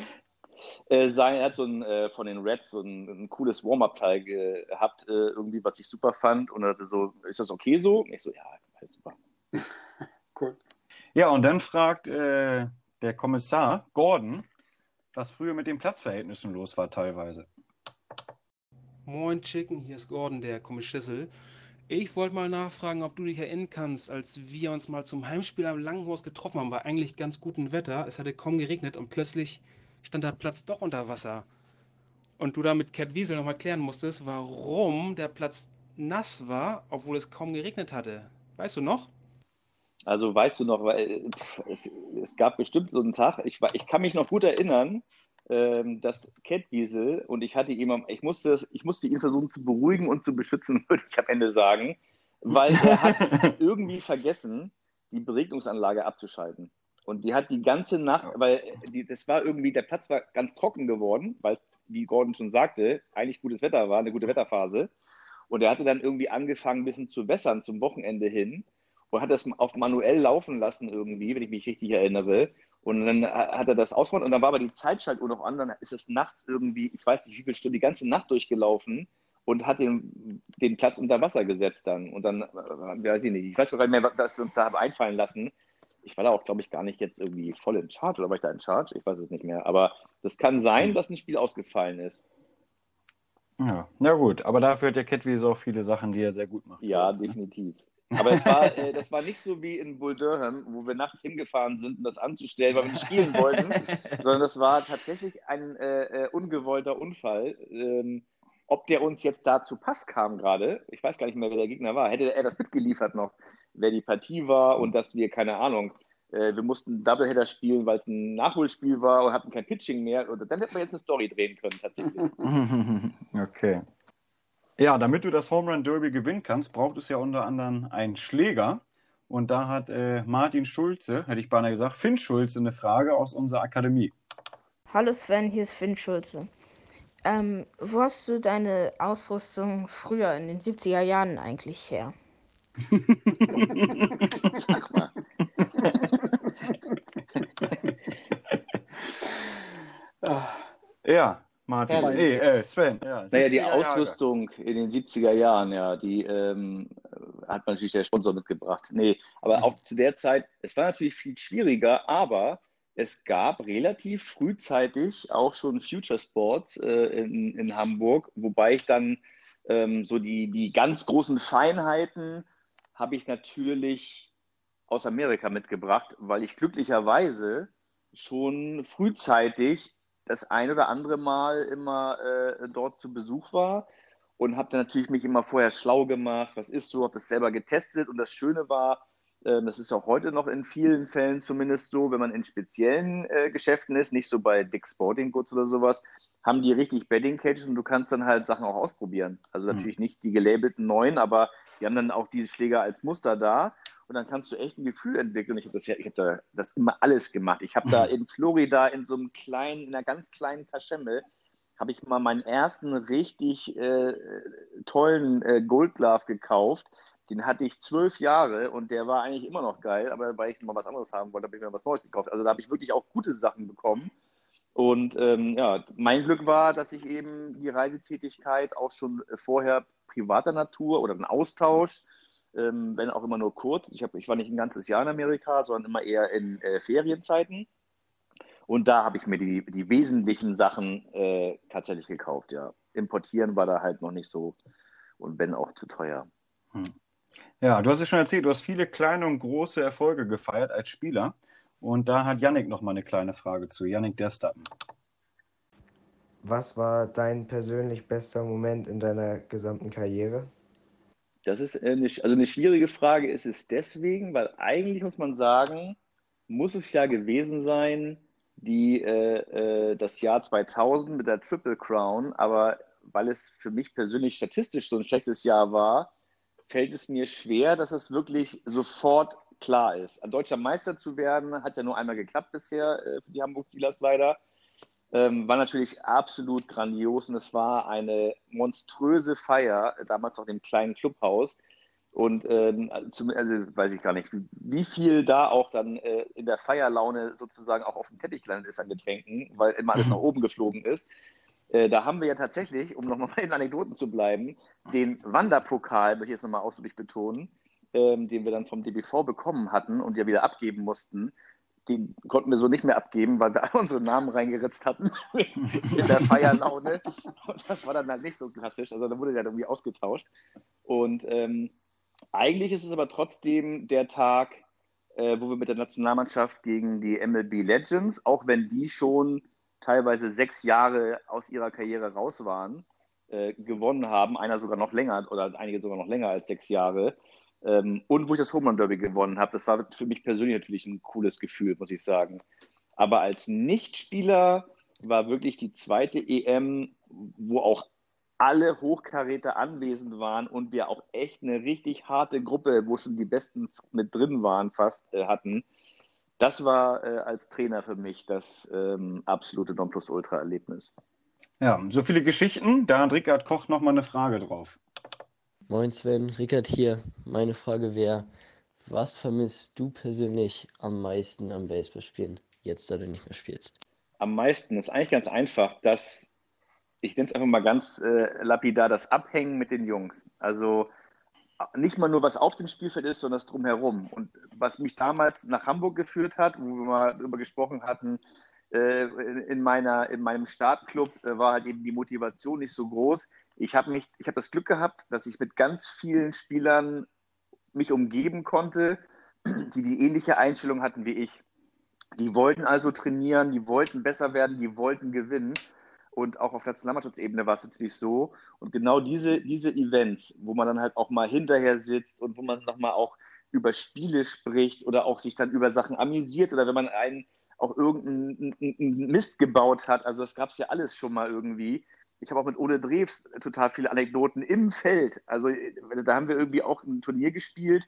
Äh, sein, er hat so ein, äh, von den Reds so ein, ein cooles Warm-Up-Teil gehabt, äh, irgendwie, was ich super fand. Und er hatte so, ist das okay so? Und ich so, ja, super. Cool. Ja, und dann fragt äh, der Kommissar Gordon, was früher mit den Platzverhältnissen los war teilweise. Moin Chicken, hier ist Gordon, der Schissel. Ich wollte mal nachfragen, ob du dich erinnern kannst, als wir uns mal zum Heimspiel am Langenhaus getroffen haben, bei eigentlich ganz gutem Wetter. Es hatte kaum geregnet und plötzlich stand der Platz doch unter Wasser. Und du da mit Cat Wiesel nochmal klären musstest, warum der Platz nass war, obwohl es kaum geregnet hatte. Weißt du noch? Also weißt du noch, weil pff, es, es gab bestimmt so einen Tag, ich, war- ich kann mich noch gut erinnern, ähm, dass Catwiesel und ich hatte ihm, ich musste, ich musste ihn versuchen zu beruhigen und zu beschützen, würde ich am Ende sagen, weil er hat irgendwie vergessen, die Beregnungsanlage abzuschalten. Und die hat die ganze Nacht, weil die, das war irgendwie, der Platz war ganz trocken geworden, weil, wie Gordon schon sagte, eigentlich gutes Wetter war, eine gute Wetterphase. Und er hatte dann irgendwie angefangen, ein bisschen zu wässern zum Wochenende hin und hat das auf manuell laufen lassen irgendwie, wenn ich mich richtig erinnere. Und dann hat er das ausgemacht und dann war aber die Zeitschaltuhr noch an, dann ist es nachts irgendwie, ich weiß nicht wie viele Stunden, die ganze Nacht durchgelaufen und hat den, den Platz unter Wasser gesetzt dann. Und dann, äh, weiß ich nicht, ich weiß gar nicht mehr, was wir uns da haben einfallen lassen. Ich war da auch, glaube ich, gar nicht jetzt irgendwie voll in Charge oder war ich da in Charge? Ich weiß es nicht mehr. Aber das kann sein, dass ein Spiel ausgefallen ist. Ja, na gut, aber dafür hat der Catwiesel auch viele Sachen, die er sehr gut macht. Ja, uns, ne? Aber es war, äh, das war nicht so wie in Bull Durham, wo wir nachts hingefahren sind, um das anzustellen, weil wir nicht spielen wollten, sondern das war tatsächlich ein äh, äh, ungewollter Unfall. Ähm, ob der uns jetzt da zu Pass kam gerade, ich weiß gar nicht mehr, wer der Gegner war, hätte er das mitgeliefert noch, wer die Partie war und dass wir, keine Ahnung, äh, wir mussten Doubleheader spielen, weil es ein Nachholspiel war und hatten kein Pitching mehr. Und dann hätten wir jetzt eine Story drehen können, tatsächlich. Okay. Ja, damit du das Home Run Derby gewinnen kannst, braucht es ja unter anderem einen Schläger. Und da hat äh, Martin Schulze, hätte ich beinahe gesagt, Finn Schulze, eine Frage aus unserer Akademie. Hallo Sven, hier ist Finn Schulze. Ähm, wo hast du deine Ausrüstung früher in den 70er Jahren eigentlich her? Sag mal. Ja, Martin. Herrlich. Nee, äh, Sven. Ja, Naja, die 70er Jahre. Ausrüstung in den 70er Jahren, ja, die ähm, hat natürlich der Sponsor mitgebracht. Nee, aber auch zu der Zeit, es war natürlich viel schwieriger, aber es gab relativ frühzeitig auch schon Future Sports äh, in, in Hamburg, wobei ich dann ähm, so die, die ganz großen Feinheiten habe ich natürlich aus Amerika mitgebracht, weil ich glücklicherweise schon frühzeitig das ein oder andere Mal immer äh, dort zu Besuch war und habe dann natürlich mich immer vorher schlau gemacht, was ist so, habe das selber getestet und das Schöne war, ähm, das ist auch heute noch in vielen Fällen zumindest so, wenn man in speziellen äh, Geschäften ist, nicht so bei Dick Sporting Goods oder sowas, haben die richtig Bedding Cages und du kannst dann halt Sachen auch ausprobieren. Also natürlich nicht die gelabelten neuen, aber die haben dann auch diese Schläger als Muster da und dann kannst du echt ein Gefühl entwickeln. Ich habe das ja, ich habe da das immer alles gemacht. Ich habe da in Florida in so einem kleinen, in einer ganz kleinen Taschemme habe ich mal meinen ersten richtig äh, tollen äh, Gold Glove gekauft. Den hatte ich zwölf Jahre und der war eigentlich immer noch geil, aber weil ich mal was anderes haben wollte, habe ich mir was Neues gekauft. Also da habe ich wirklich auch gute Sachen bekommen. Und ähm, ja, mein Glück war, dass ich eben die Reisetätigkeit auch schon vorher privater Natur oder ein Austausch, ähm, wenn auch immer nur kurz. Ich, hab, ich war nicht ein ganzes Jahr in Amerika, sondern immer eher in äh, Ferienzeiten. Und da habe ich mir die, die wesentlichen Sachen äh, tatsächlich gekauft, ja. Importieren war da halt noch nicht so und wenn auch zu teuer. Hm. Ja, du hast es schon erzählt, du hast viele kleine und große Erfolge gefeiert als Spieler. Und da hat Yannick noch mal eine kleine Frage zu. Yannick Derstappen. Was war dein persönlich bester Moment in deiner gesamten Karriere? Das ist eine, also eine schwierige Frage ist es deswegen, weil eigentlich muss man sagen, muss es ja gewesen sein, die äh, äh, das Jahr 2000 mit der Triple Crown, aber weil es für mich persönlich statistisch so ein schlechtes Jahr war, fällt es mir schwer, dass es wirklich sofort klar ist. Ein deutscher Meister zu werden, hat ja nur einmal geklappt bisher äh, für die Hamburg Steelers leider. Ähm, war natürlich absolut grandios und es war eine monströse Feier, damals auch im kleinen Clubhaus. Und ähm, zum, also weiß ich gar nicht, wie viel da auch dann äh, in der Feierlaune sozusagen auch auf dem Teppich gelandet ist an Getränken, weil immer alles nach oben geflogen ist. Äh, da haben wir ja tatsächlich, um nochmal bei den Anekdoten zu bleiben, den Wanderpokal, möchte ich jetzt nochmal ausdrücklich betonen, ähm, den wir dann vom DBV bekommen hatten und ja wieder abgeben mussten. Den konnten wir so nicht mehr abgeben, weil wir alle unsere Namen reingeritzt hatten in der Feierlaune. Und das war dann halt nicht so klassisch. Also da wurde der irgendwie ausgetauscht. Und ähm, eigentlich ist es aber trotzdem der Tag, äh, wo wir mit der Nationalmannschaft gegen die MLB Legends, auch wenn die schon teilweise sechs Jahre aus ihrer Karriere raus waren, äh, gewonnen haben. Einer sogar noch länger oder einige sogar noch länger als sechs Jahre. Ähm, und wo ich das Home Run Derby gewonnen habe. Das war für mich persönlich natürlich ein cooles Gefühl, muss ich sagen. Aber als Nichtspieler war wirklich die zweite EM, wo auch alle Hochkaräter anwesend waren und wir auch echt eine richtig harte Gruppe, wo schon die Besten mit drin waren, fast äh, hatten. Das war äh, als Trainer für mich das ähm, absolute Nonplusultra-Erlebnis. Ja, so viele Geschichten. Da hat Rickard Koch nochmal eine Frage drauf. Moin Sven, Rickard hier. Meine Frage wäre, was vermisst du persönlich am meisten am Baseballspielen, jetzt da du nicht mehr spielst? Am meisten ist eigentlich ganz einfach, dass ich nenne es einfach mal ganz äh, lapidar, das Abhängen mit den Jungs. Also nicht mal nur, was auf dem Spielfeld ist, sondern das drumherum. Und was mich damals nach Hamburg geführt hat, wo wir mal darüber gesprochen hatten, äh, in, meiner, in meinem Startclub äh, war halt eben die Motivation nicht so groß. Ich habe habe das Glück gehabt, dass ich mit ganz vielen Spielern mich umgeben konnte, die die ähnliche Einstellung hatten wie ich. Die wollten also trainieren, die wollten besser werden, die wollten gewinnen. Und auch auf Nationalmannschaftsebene war es natürlich so. Und genau diese, diese Events, wo man dann halt auch mal hinterher sitzt und wo man nochmal auch über Spiele spricht oder auch sich dann über Sachen amüsiert oder wenn man einen auch irgendeinen Mist gebaut hat. Also das gab es ja alles schon mal irgendwie. Ich habe auch mit Ole Drews total viele Anekdoten im Feld. Also da haben wir irgendwie auch ein Turnier gespielt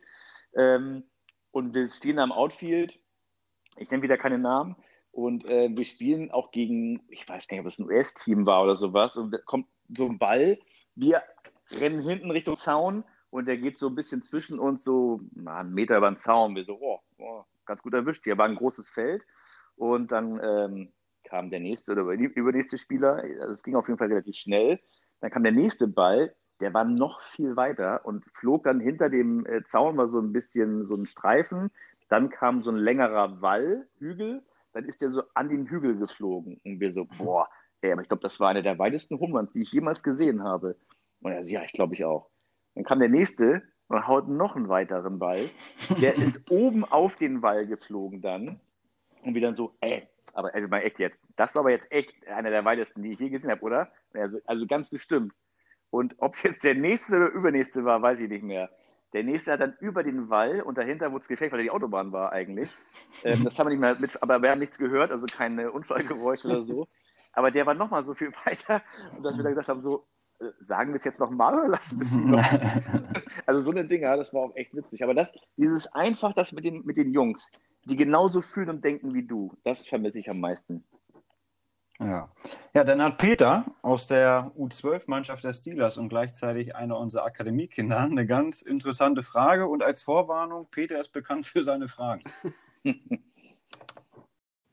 ähm, und wir stehen am Outfield. Ich nenne wieder keine Namen. Und äh, wir spielen auch gegen, ich weiß gar nicht, ob es ein US-Team war oder sowas. Und da kommt so ein Ball. Wir rennen hinten Richtung Zaun und der geht so ein bisschen zwischen uns, so na, einen Meter über den Zaun. Wir so, oh, oh, ganz gut erwischt. Hier war ein großes Feld. Und dann ähm, kam der nächste oder übernächste Spieler. Also es ging auf jeden Fall relativ schnell. Dann kam der nächste Ball, der war noch viel weiter und flog dann hinter dem äh, Zaun mal so ein bisschen so ein Streifen. Dann kam so ein längerer Wall, Hügel dann ist der so an den Hügel geflogen. Und wir so, boah, ey, aber ich glaube, das war einer der weitesten Homeruns, die ich jemals gesehen habe. Und er so, ja, ich glaube ich auch. Dann kam der nächste und haut noch einen weiteren Ball. Der ist oben auf den Wall geflogen dann. Und wir dann so, ey, aber also mal echt jetzt, das ist aber jetzt echt einer der weitesten, die ich je gesehen habe, oder? Also, also ganz bestimmt. Und ob es jetzt der nächste oder übernächste war, weiß ich nicht mehr. Der nächste hat dann über den Wall und dahinter wurde es gefällt, weil er die Autobahn war eigentlich. Ähm, das haben wir nicht mehr mit, aber wir haben nichts gehört, also keine Unfallgeräusche oder so. Aber der war nochmal so viel weiter, und dass wir dann gesagt haben, so, äh, sagen wir es jetzt nochmal oder lassen wir es lieber? also so eine Dinger, das war auch echt witzig. Aber das, dieses einfach das mit den, mit den Jungs, die genauso fühlen und denken wie du, das vermisse ich am meisten. Ja. ja, dann hat Peter aus der U12-Mannschaft der Steelers und gleichzeitig einer unserer Akademiekinder eine ganz interessante Frage. Und als Vorwarnung, Peter ist bekannt für seine Fragen.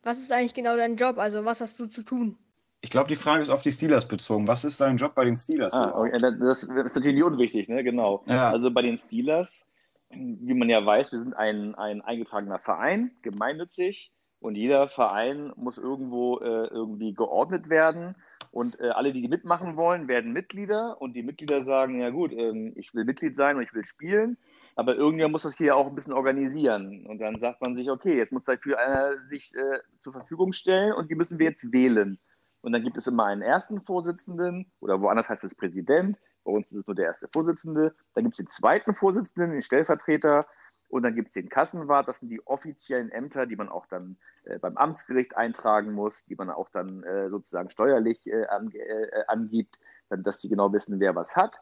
Was ist eigentlich genau dein Job? Also, was hast du zu tun? Ich glaube, die Frage ist auf die Steelers bezogen. Was ist dein Job bei den Steelers? Ah, okay. Das ist natürlich unwichtig, ne? Genau. Ja. Also bei den Steelers, wie man ja weiß, wir sind ein, ein eingetragener Verein, gemeinnützig und jeder Verein muss irgendwo äh, irgendwie geordnet werden. Und äh, alle, die mitmachen wollen, werden Mitglieder. Und die Mitglieder sagen, ja gut, ähm, ich will Mitglied sein und ich will spielen. Aber irgendwer muss das hier auch ein bisschen organisieren. Und dann sagt man sich, okay, jetzt muss dafür einer sich äh, zur Verfügung stellen und die müssen wir jetzt wählen. Und dann gibt es immer einen ersten Vorsitzenden oder woanders heißt es Präsident. Bei uns ist es nur der erste Vorsitzende. Dann gibt es den zweiten Vorsitzenden, den Stellvertreter. Und dann gibt es den Kassenwart, das sind die offiziellen Ämter, die man auch dann äh, beim Amtsgericht eintragen muss, die man auch dann äh, sozusagen steuerlich äh, an, äh, angibt, dann, dass sie genau wissen, wer was hat.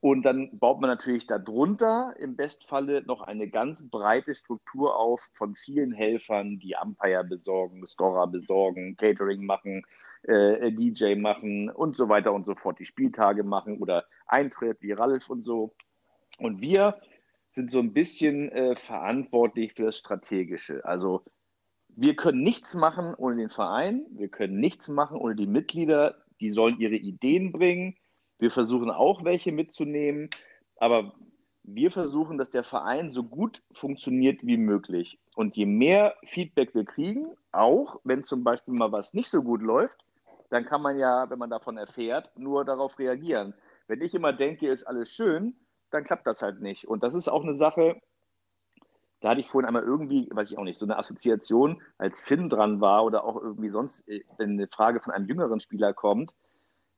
Und dann baut man natürlich darunter im Bestfalle noch eine ganz breite Struktur auf von vielen Helfern, die Umpire besorgen, Scorer besorgen, Catering machen, äh, DJ machen und so weiter und so fort, die Spieltage machen oder Eintritt wie Ralf und so. Und wir sind so ein bisschen äh, verantwortlich für das Strategische. Also wir können nichts machen ohne den Verein, wir können nichts machen ohne die Mitglieder, die sollen ihre Ideen bringen. Wir versuchen auch welche mitzunehmen, aber wir versuchen, dass der Verein so gut funktioniert wie möglich. Und je mehr Feedback wir kriegen, auch wenn zum Beispiel mal was nicht so gut läuft, dann kann man ja, wenn man davon erfährt, nur darauf reagieren. Wenn ich immer denke, ist alles schön, dann klappt das halt nicht. Und das ist auch eine Sache, da hatte ich vorhin einmal irgendwie, weiß ich auch nicht, so eine Assoziation, als Finn dran war oder auch irgendwie sonst, äh, wenn eine Frage von einem jüngeren Spieler kommt,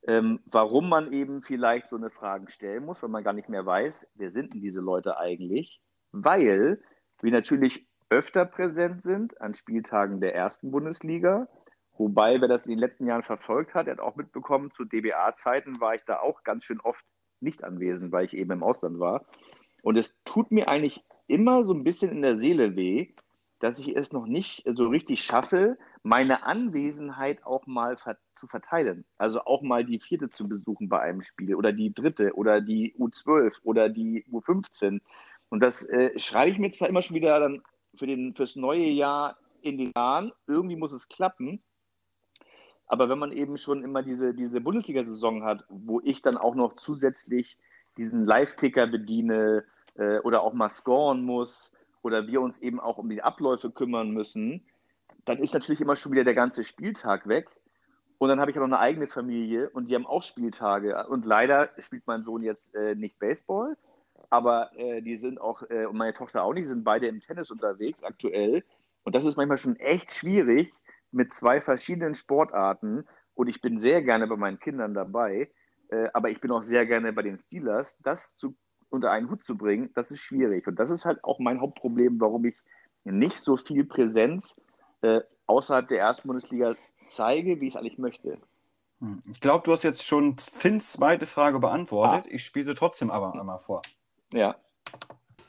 ähm, warum man eben vielleicht so eine Frage stellen muss, weil man gar nicht mehr weiß, wer sind denn diese Leute eigentlich? Weil wir natürlich öfter präsent sind an Spieltagen der ersten Bundesliga. Wobei, wer das in den letzten Jahren verfolgt hat, er hat auch mitbekommen, zu DBA-Zeiten war ich da auch ganz schön oft nicht anwesend, weil ich eben im Ausland war. Und es tut mir eigentlich immer so ein bisschen in der Seele weh, dass ich es noch nicht so richtig schaffe, meine Anwesenheit auch mal ver zu verteilen. Also auch mal die vierte zu besuchen bei einem Spiel oder die dritte oder die U12 oder die U15. Und das äh, schreibe ich mir zwar immer schon wieder dann für den, fürs neue Jahr in den Jahren. Irgendwie muss es klappen. Aber wenn man eben schon immer diese, diese Bundesliga-Saison hat, wo ich dann auch noch zusätzlich diesen Live-Ticker bediene äh, oder auch mal scoren muss oder wir uns eben auch um die Abläufe kümmern müssen, dann ist natürlich immer schon wieder der ganze Spieltag weg. Und dann habe ich auch noch eine eigene Familie und die haben auch Spieltage. Und leider spielt mein Sohn jetzt äh, nicht Baseball, aber äh, die sind auch, äh, und meine Tochter auch nicht, sind beide im Tennis unterwegs aktuell. Und das ist manchmal schon echt schwierig mit zwei verschiedenen Sportarten. Und ich bin sehr gerne bei meinen Kindern dabei, äh, aber ich bin auch sehr gerne bei den Steelers. Das zu, unter einen Hut zu bringen, das ist schwierig. Und das ist halt auch mein Hauptproblem, warum ich nicht so viel Präsenz äh, außerhalb der ersten Bundesliga zeige, wie ich es eigentlich möchte. Hm. Ich glaube, du hast jetzt schon Finns zweite Frage beantwortet. Ah. Ich spiele sie trotzdem aber einmal vor. Ja.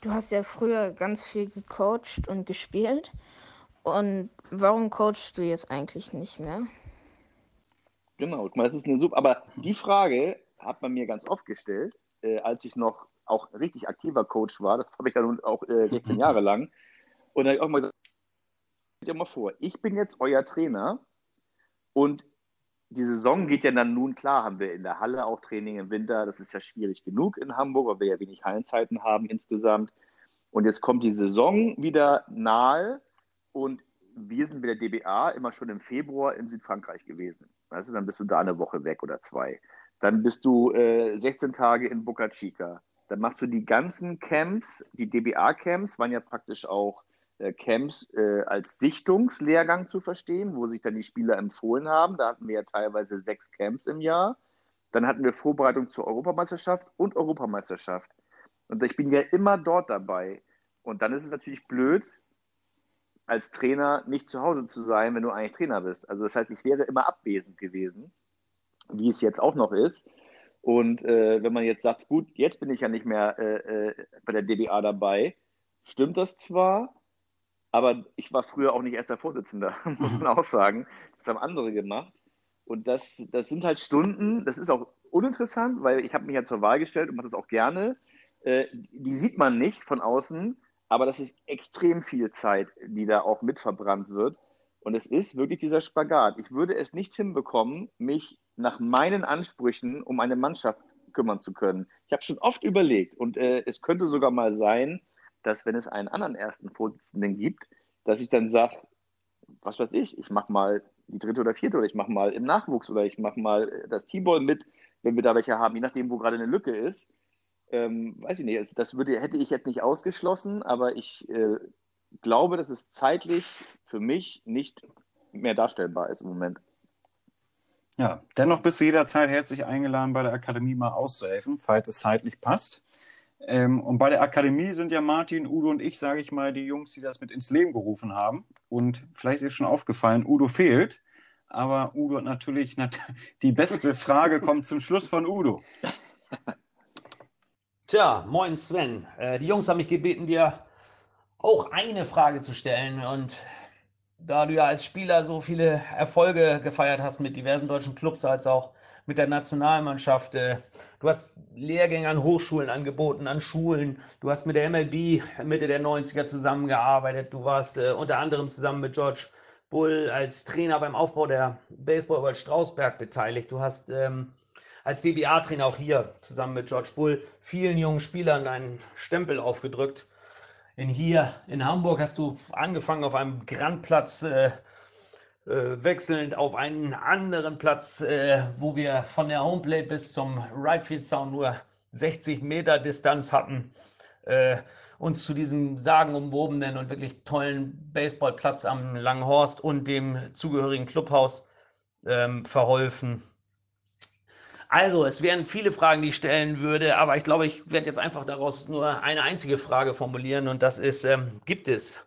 Du hast ja früher ganz viel gecoacht und gespielt. Und warum coachst du jetzt eigentlich nicht mehr? Genau, guck mal, das ist eine super. Aber die Frage hat man mir ganz oft gestellt, äh, als ich noch auch richtig aktiver Coach war. Das habe ich ja nun auch äh, 16 Jahre lang. Und dann habe ich auch mal gesagt, dir mal vor, ich bin jetzt euer Trainer und die Saison geht ja dann nun klar, haben wir in der Halle auch Training im Winter. Das ist ja schwierig genug in Hamburg, weil wir ja wenig Hallenzeiten haben insgesamt. Und jetzt kommt die Saison wieder nahe und wir sind mit der DBA immer schon im Februar in Südfrankreich gewesen. Weißt du, dann bist du da eine Woche weg oder zwei. Dann bist du äh, 16 Tage in Boca Chica. Dann machst du die ganzen Camps, die DBA-Camps waren ja praktisch auch äh, Camps äh, als Sichtungslehrgang zu verstehen, wo sich dann die Spieler empfohlen haben. Da hatten wir ja teilweise sechs Camps im Jahr. Dann hatten wir Vorbereitung zur Europameisterschaft und Europameisterschaft. Und ich bin ja immer dort dabei. Und dann ist es natürlich blöd, als Trainer nicht zu Hause zu sein, wenn du eigentlich Trainer bist. Also das heißt, ich wäre immer abwesend gewesen, wie es jetzt auch noch ist. Und äh, wenn man jetzt sagt, gut, jetzt bin ich ja nicht mehr äh, äh bei der DBA dabei, stimmt das zwar, aber ich war früher auch nicht erster Vorsitzender, muss man auch sagen. Das haben andere gemacht. Und das, das sind halt Stunden, das ist auch uninteressant, weil ich habe mich ja zur Wahl gestellt und mache das auch gerne. Äh, die sieht man nicht von außen, aber das ist extrem viel Zeit, die da auch mitverbrannt wird. Und es ist wirklich dieser Spagat. Ich würde es nicht hinbekommen, mich nach meinen Ansprüchen um eine Mannschaft kümmern zu können. Ich habe schon oft überlegt und äh, es könnte sogar mal sein, dass wenn es einen anderen ersten Vorsitzenden gibt, dass ich dann sage, was weiß ich, ich mache mal die dritte oder vierte oder ich mache mal im Nachwuchs oder ich mache mal äh, das Teamball mit, wenn wir da welche haben, je nachdem, wo gerade eine Lücke ist. Ähm, weiß ich nicht, also das würde, hätte ich jetzt nicht ausgeschlossen, aber ich äh, glaube, dass es zeitlich für mich nicht mehr darstellbar ist im Moment. Ja, dennoch bist du jederzeit herzlich eingeladen, bei der Akademie mal auszuhelfen, falls es zeitlich passt. Ähm, und bei der Akademie sind ja Martin, Udo und ich, sage ich mal, die Jungs, die das mit ins Leben gerufen haben. Und vielleicht ist schon aufgefallen, Udo fehlt. Aber Udo hat natürlich, die beste Frage kommt zum Schluss von Udo. Tja, moin Sven. Äh, die Jungs haben mich gebeten, dir auch eine Frage zu stellen. Und da du ja als Spieler so viele Erfolge gefeiert hast mit diversen deutschen Clubs als auch mit der Nationalmannschaft, äh, du hast Lehrgänge an Hochschulen angeboten, an Schulen, du hast mit der MLB Mitte der 90er zusammengearbeitet, du warst äh, unter anderem zusammen mit George Bull als Trainer beim Aufbau der Baseball World Strausberg beteiligt, du hast ähm, als DBA-Trainer auch hier zusammen mit George Bull vielen jungen Spielern einen Stempel aufgedrückt in hier in Hamburg hast du angefangen auf einem Grandplatz, äh, äh, wechselnd auf einen anderen Platz, äh, wo wir von der Homeplate bis zum Right Field Sound nur 60 Meter Distanz hatten, äh, uns zu diesem sagenumwobenen und wirklich tollen Baseballplatz am Langhorst und dem zugehörigen Clubhaus ähm, verholfen. Also, es wären viele Fragen, die ich stellen würde, aber ich glaube, ich werde jetzt einfach daraus nur eine einzige Frage formulieren und das ist, ähm, gibt es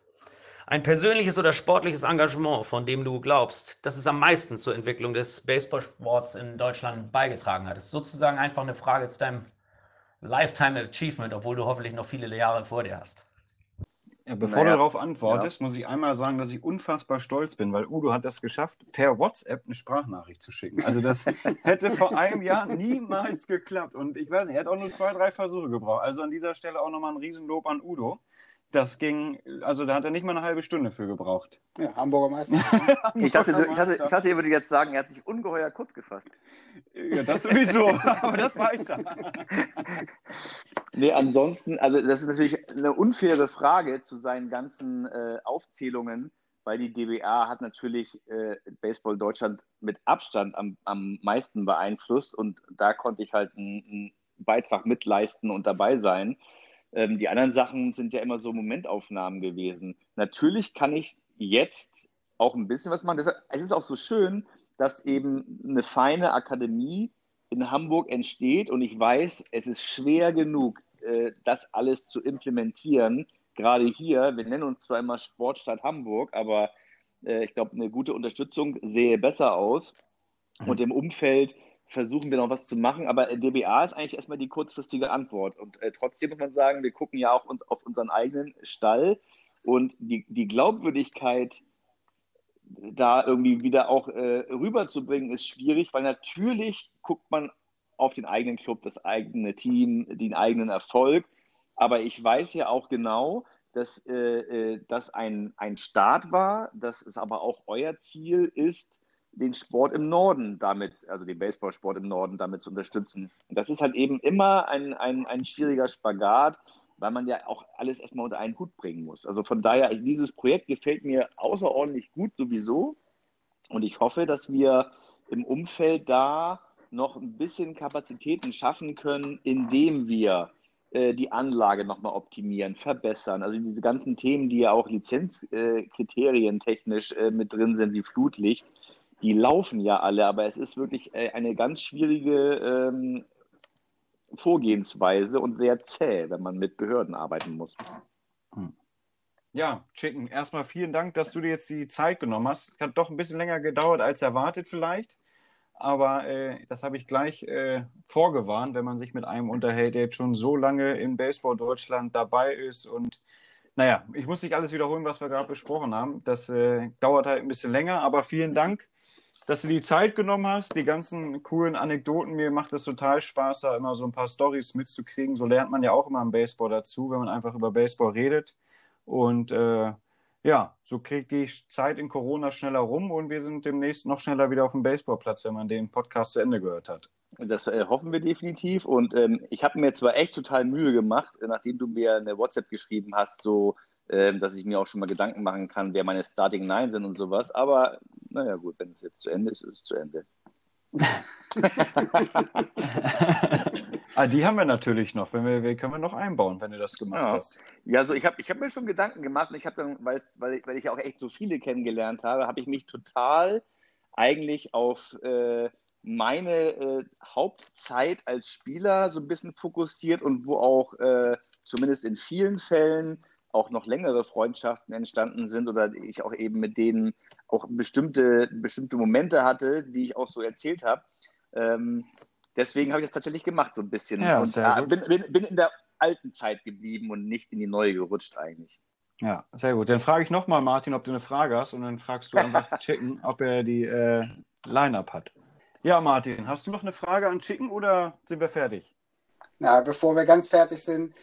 ein persönliches oder sportliches Engagement, von dem du glaubst, dass es am meisten zur Entwicklung des Baseballsports in Deutschland beigetragen hat? Das ist sozusagen einfach eine Frage zu deinem Lifetime Achievement, obwohl du hoffentlich noch viele Jahre vor dir hast. Ja, bevor naja, du darauf antwortest, ja. muss ich einmal sagen, dass ich unfassbar stolz bin, weil Udo hat das geschafft, per WhatsApp eine Sprachnachricht zu schicken. Also das hätte vor einem Jahr niemals geklappt. Und ich weiß nicht, er hat auch nur zwei, drei Versuche gebraucht. Also an dieser Stelle auch nochmal ein Riesenlob an Udo. Das ging, also da hat er nicht mal eine halbe Stunde für gebraucht. Ja, Hamburger Meister. ich, dachte, ich, hatte, ich dachte, ihr würdet jetzt sagen, er hat sich ungeheuer kurz gefasst. Ja, das sowieso, aber das weiß er. nee, ansonsten, also das ist natürlich eine unfaire Frage zu seinen ganzen äh, Aufzählungen, weil die DBA hat natürlich äh, Baseball Deutschland mit Abstand am, am meisten beeinflusst und da konnte ich halt einen, einen Beitrag mitleisten und dabei sein. Ähm, die anderen Sachen sind ja immer so Momentaufnahmen gewesen. Natürlich kann ich jetzt auch ein bisschen was machen. Deshalb, es ist auch so schön, dass eben eine feine Akademie in Hamburg entsteht und ich weiß, es ist schwer genug, äh, das alles zu implementieren. Gerade hier, wir nennen uns zwar immer Sportstadt Hamburg, aber äh, ich glaube, eine gute Unterstützung sähe besser aus. Und im Umfeld versuchen wir noch was zu machen, aber DBA ist eigentlich erstmal die kurzfristige Antwort. Und äh, trotzdem muss man sagen, wir gucken ja auch uns, auf unseren eigenen Stall und die, die Glaubwürdigkeit da irgendwie wieder auch äh, rüberzubringen, ist schwierig, weil natürlich guckt man auf den eigenen Club, das eigene Team, den eigenen Erfolg. Aber ich weiß ja auch genau, dass äh, äh das ein, ein Start war, dass es aber auch euer Ziel ist, den Sport im Norden damit, also den Baseballsport im Norden damit zu unterstützen. Und das ist halt eben immer ein, ein, ein schwieriger Spagat, weil man ja auch alles erstmal unter einen Hut bringen muss. Also von daher, dieses Projekt gefällt mir außerordentlich gut sowieso. Und ich hoffe, dass wir im Umfeld da noch ein bisschen Kapazitäten schaffen können, indem wir äh, die Anlage nochmal optimieren, verbessern. Also diese ganzen Themen, die ja auch Lizenzkriterien äh, technisch äh, mit drin sind, wie Flutlicht, die laufen ja alle, aber es ist wirklich äh, eine ganz schwierige ähm, Vorgehensweise und sehr zäh, wenn man mit Behörden arbeiten muss. Hm. Ja, Chicken, erstmal vielen Dank, dass du dir jetzt die Zeit genommen hast. Hat doch ein bisschen länger gedauert als erwartet vielleicht, aber äh, das habe ich gleich äh, vorgewarnt, wenn man sich mit einem unterhält, der jetzt schon so lange in Baseball Deutschland dabei ist und naja, ich muss nicht alles wiederholen, was wir gerade besprochen haben. Das äh, dauert halt ein bisschen länger, aber vielen Dank dass du die Zeit genommen hast, die ganzen coolen Anekdoten. Mir macht es total Spaß, da immer so ein paar Stories mitzukriegen. So lernt man ja auch immer im Baseball dazu, wenn man einfach über Baseball redet. Und äh, ja, so kriegt die Zeit in Corona schneller rum und wir sind demnächst noch schneller wieder auf dem Baseballplatz, wenn man den Podcast zu Ende gehört hat. Das äh, hoffen wir definitiv. Und ähm, ich habe mir zwar echt total Mühe gemacht, nachdem du mir eine WhatsApp geschrieben hast, so dass ich mir auch schon mal Gedanken machen kann, wer meine Starting Nine sind und sowas. Aber naja, gut, wenn es jetzt zu Ende ist, ist es zu Ende. ah, die haben wir natürlich noch. Wenn wir, können wir noch einbauen, wenn du das gemacht ja. hast. Ja, also ich habe ich hab mir schon Gedanken gemacht und ich habe dann, weil, weil ich auch echt so viele kennengelernt habe, habe ich mich total eigentlich auf äh, meine äh, Hauptzeit als Spieler so ein bisschen fokussiert und wo auch äh, zumindest in vielen Fällen auch noch längere Freundschaften entstanden sind oder ich auch eben mit denen auch bestimmte, bestimmte Momente hatte, die ich auch so erzählt habe. Ähm, deswegen habe ich das tatsächlich gemacht, so ein bisschen. Ja, und gut. bin, bin, bin in der alten Zeit geblieben und nicht in die neue gerutscht eigentlich. Ja, sehr gut. Dann frage ich nochmal, Martin, ob du eine Frage hast und dann fragst du einfach Chicken, ob er die äh, Line-Up hat. Ja, Martin, hast du noch eine Frage an Chicken oder sind wir fertig? Na, bevor wir ganz fertig sind,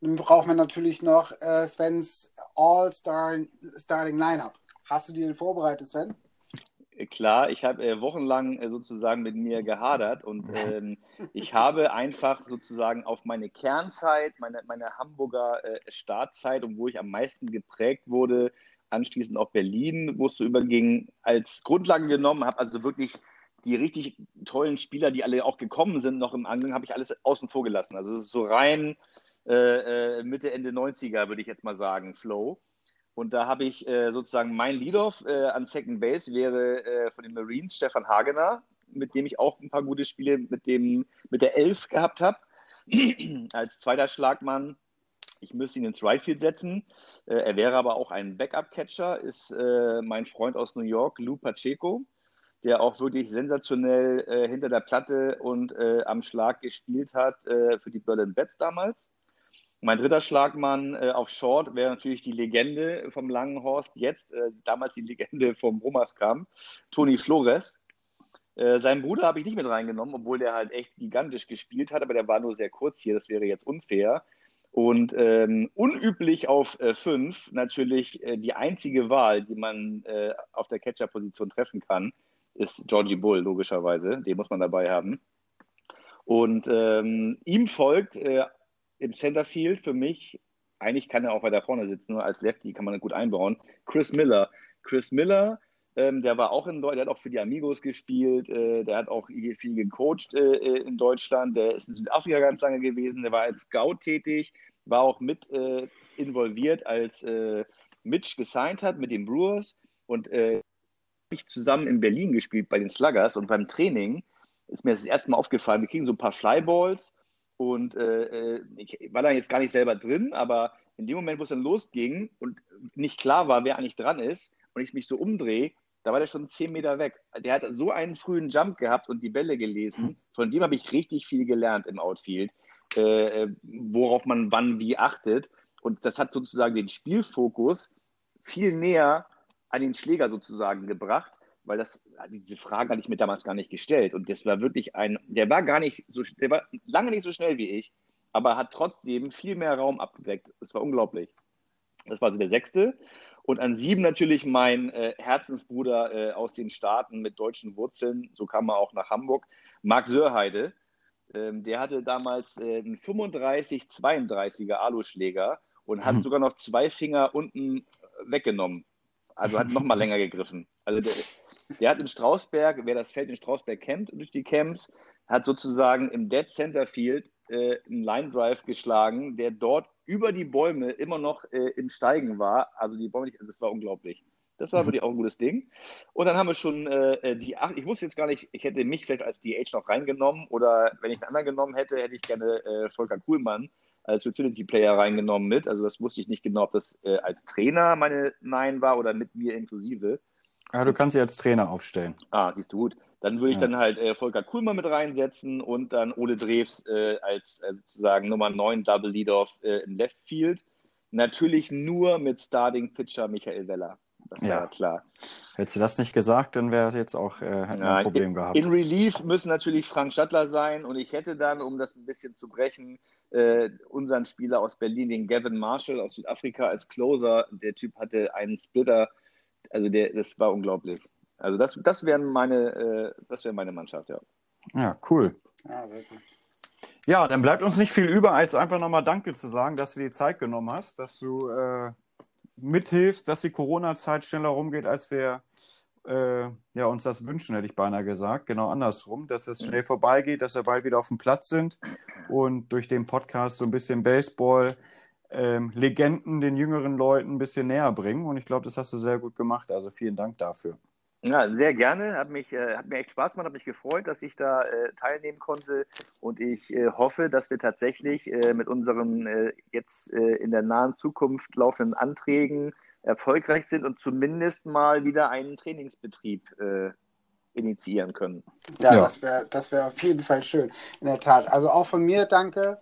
dann brauchen wir natürlich noch äh, Svens All-Star Starting Lineup. Hast du die denn vorbereitet, Sven? Klar, ich habe äh, wochenlang äh, sozusagen mit mir gehadert und ähm, ich habe einfach sozusagen auf meine Kernzeit, meine, meine Hamburger äh, Startzeit und wo ich am meisten geprägt wurde, anschließend auch Berlin, wo es so überging, als Grundlage genommen, habe also wirklich die richtig tollen Spieler, die alle auch gekommen sind, noch im Angang, habe ich alles außen vor gelassen. Also es ist so rein äh, äh, Mitte, Ende 90er, würde ich jetzt mal sagen, Flow. Und da habe ich äh, sozusagen mein Lead-Off äh, an Second Base wäre äh, von den Marines Stefan Hagener, mit dem ich auch ein paar gute Spiele mit, dem, mit der Elf gehabt habe. Als zweiter Schlagmann. Ich müsste ihn ins Right Field setzen. Äh, er wäre aber auch ein Backup-Catcher, ist mein Freund aus New York, Lou Pacheco, der auch wirklich sensationell äh, hinter der Platte und äh, am Schlag gespielt hat äh, für die Berlin Bets damals. Mein dritter Schlagmann äh, auf Short wäre natürlich die Legende vom Langenhorst, jetzt äh, damals die Legende vom Romerskamp, Toni Flores. Äh, seinen Bruder habe ich nicht mit reingenommen, obwohl der halt echt gigantisch gespielt hat, aber der war nur sehr kurz hier, das wäre jetzt unfair. Und ähm, unüblich auf äh, fünf natürlich äh, die einzige Wahl, die man äh, auf der Catcher-Position treffen kann, ist Georgie Bull, logischerweise. Den muss man dabei haben. Und ähm, ihm folgt äh, im Centerfield für mich, eigentlich kann er auch weiter vorne sitzen, nur als Lefty kann man ihn gut einbauen, Chris Miller. Chris Miller, ähm, der war auch in Deutschland, der hat auch für die Amigos gespielt, äh, der hat auch hier viel gecoacht äh, in Deutschland, der ist in Südafrika ganz lange gewesen, der war als Scout tätig, war auch mit äh, involviert, als äh, Mitch gesigned hat mit den Brewers und äh, ich zusammen in Berlin gespielt bei den Sluggers und beim Training ist mir das erste Mal aufgefallen, wir kriegen so ein paar Flyballs und äh, ich war da jetzt gar nicht selber drin, aber in dem Moment, wo es dann losging und nicht klar war, wer eigentlich dran ist und ich mich so umdrehe, da war der schon zehn Meter weg. Der hat so einen frühen Jump gehabt und die Bälle gelesen. Von dem habe ich richtig viel gelernt im Outfield, äh, worauf man wann wie achtet. Und das hat sozusagen den Spielfokus viel näher an den Schläger sozusagen gebracht, weil das, diese Frage hatte ich mir damals gar nicht gestellt. Und das war wirklich ein, der war gar nicht so, der war lange nicht so schnell wie ich, aber hat trotzdem viel mehr Raum abgedeckt. Das war unglaublich. Das war also der sechste. Und an sieben natürlich mein äh, Herzensbruder äh, aus den Staaten mit deutschen Wurzeln, so kam er auch nach Hamburg, Marc Sörheide. Ähm, der hatte damals äh, einen 35-32er Aluschläger und hat sogar noch zwei Finger unten weggenommen. Also hat nochmal länger gegriffen. Also der, der, hat in Strausberg, wer das Feld in Strausberg kennt, durch die Camps, hat sozusagen im Dead Center Field äh, einen Line Drive geschlagen, der dort über die Bäume immer noch äh, im Steigen war. Also die Bäume, also das war unglaublich. Das war wirklich auch ein gutes Ding. Und dann haben wir schon äh, die acht. Ich wusste jetzt gar nicht, ich hätte mich vielleicht als DH noch reingenommen oder wenn ich einen anderen genommen hätte, hätte ich gerne äh, Volker Kuhlmann als Utility Player reingenommen mit. Also das wusste ich nicht genau, ob das äh, als Trainer meine Nein war oder mit mir inklusive. Ja, du kannst sie als Trainer aufstellen. Ah, siehst du gut. Dann würde ich Ja. dann halt äh, Volker Kuhlmann mit reinsetzen und dann Ole Drews äh, als äh, sozusagen Nummer 9 Double Leadoff äh, im Left Field. Natürlich nur mit Starting Pitcher Michael Weller. Das war Ja. klar. Hättest du das nicht gesagt, dann wäre jetzt auch, äh, Ja, ein Problem in, gehabt. in Relief müssen natürlich Frank Stadler sein und ich hätte dann, um das ein bisschen zu brechen, äh, unseren Spieler aus Berlin, den Gavin Marshall aus Südafrika als Closer. Der Typ hatte einen Splitter, also der, das war unglaublich. Also das, das wären meine, äh, das wäre meine Mannschaft, ja. Ja, cool. Ja, sehr gut. Ja, dann bleibt uns nicht viel über, als einfach nochmal Danke zu sagen, dass du dir die Zeit genommen hast, dass du äh, mithilfst, dass die Corona-Zeit schneller rumgeht, als wir äh, ja, uns das wünschen, hätte ich beinahe gesagt. Genau andersrum, dass es schnell vorbeigeht, dass wir bald wieder auf dem Platz sind und durch den Podcast so ein bisschen Baseball ähm, Legenden den jüngeren Leuten ein bisschen näher bringen. Und ich glaube, das hast du sehr gut gemacht. Also vielen Dank dafür. Ja, sehr gerne. Hat, mich, äh, hat mir echt Spaß gemacht, hat mich gefreut, dass ich da äh, teilnehmen konnte. Und ich äh, hoffe, dass wir tatsächlich äh, mit unseren äh, jetzt äh, in der nahen Zukunft laufenden Anträgen erfolgreich sind und zumindest mal wieder einen Trainingsbetrieb initiieren können. Ja, ja. das wäre das wär auf jeden Fall schön. In der Tat. Also auch von mir danke.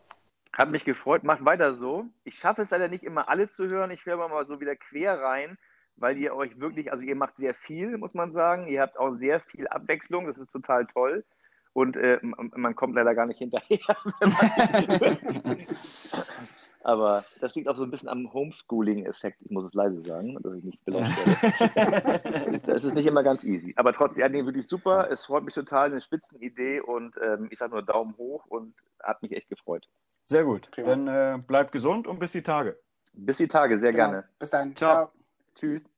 Hat mich gefreut. Macht weiter so. Ich schaffe es leider nicht immer alle zu hören. Ich höre mal so wieder quer rein weil ihr euch wirklich, also ihr macht sehr viel, muss man sagen. Ihr habt auch sehr viel Abwechslung, das ist total toll. Und äh, man kommt leider gar nicht hinterher. Aber das liegt auch so ein bisschen am Homeschooling-Effekt. Ich muss es leise sagen, dass ich nicht belauscht werde. das ist nicht immer ganz easy. Aber trotzdem, ja, nee, wirklich super. Es freut mich total, eine Spitzenidee. Und ähm, ich sage nur Daumen hoch und hat mich echt gefreut. Sehr gut. Dann äh, bleibt gesund und bis die Tage. Bis die Tage, sehr genau. gerne. Bis dann. Ciao. Ciao. Tschüss.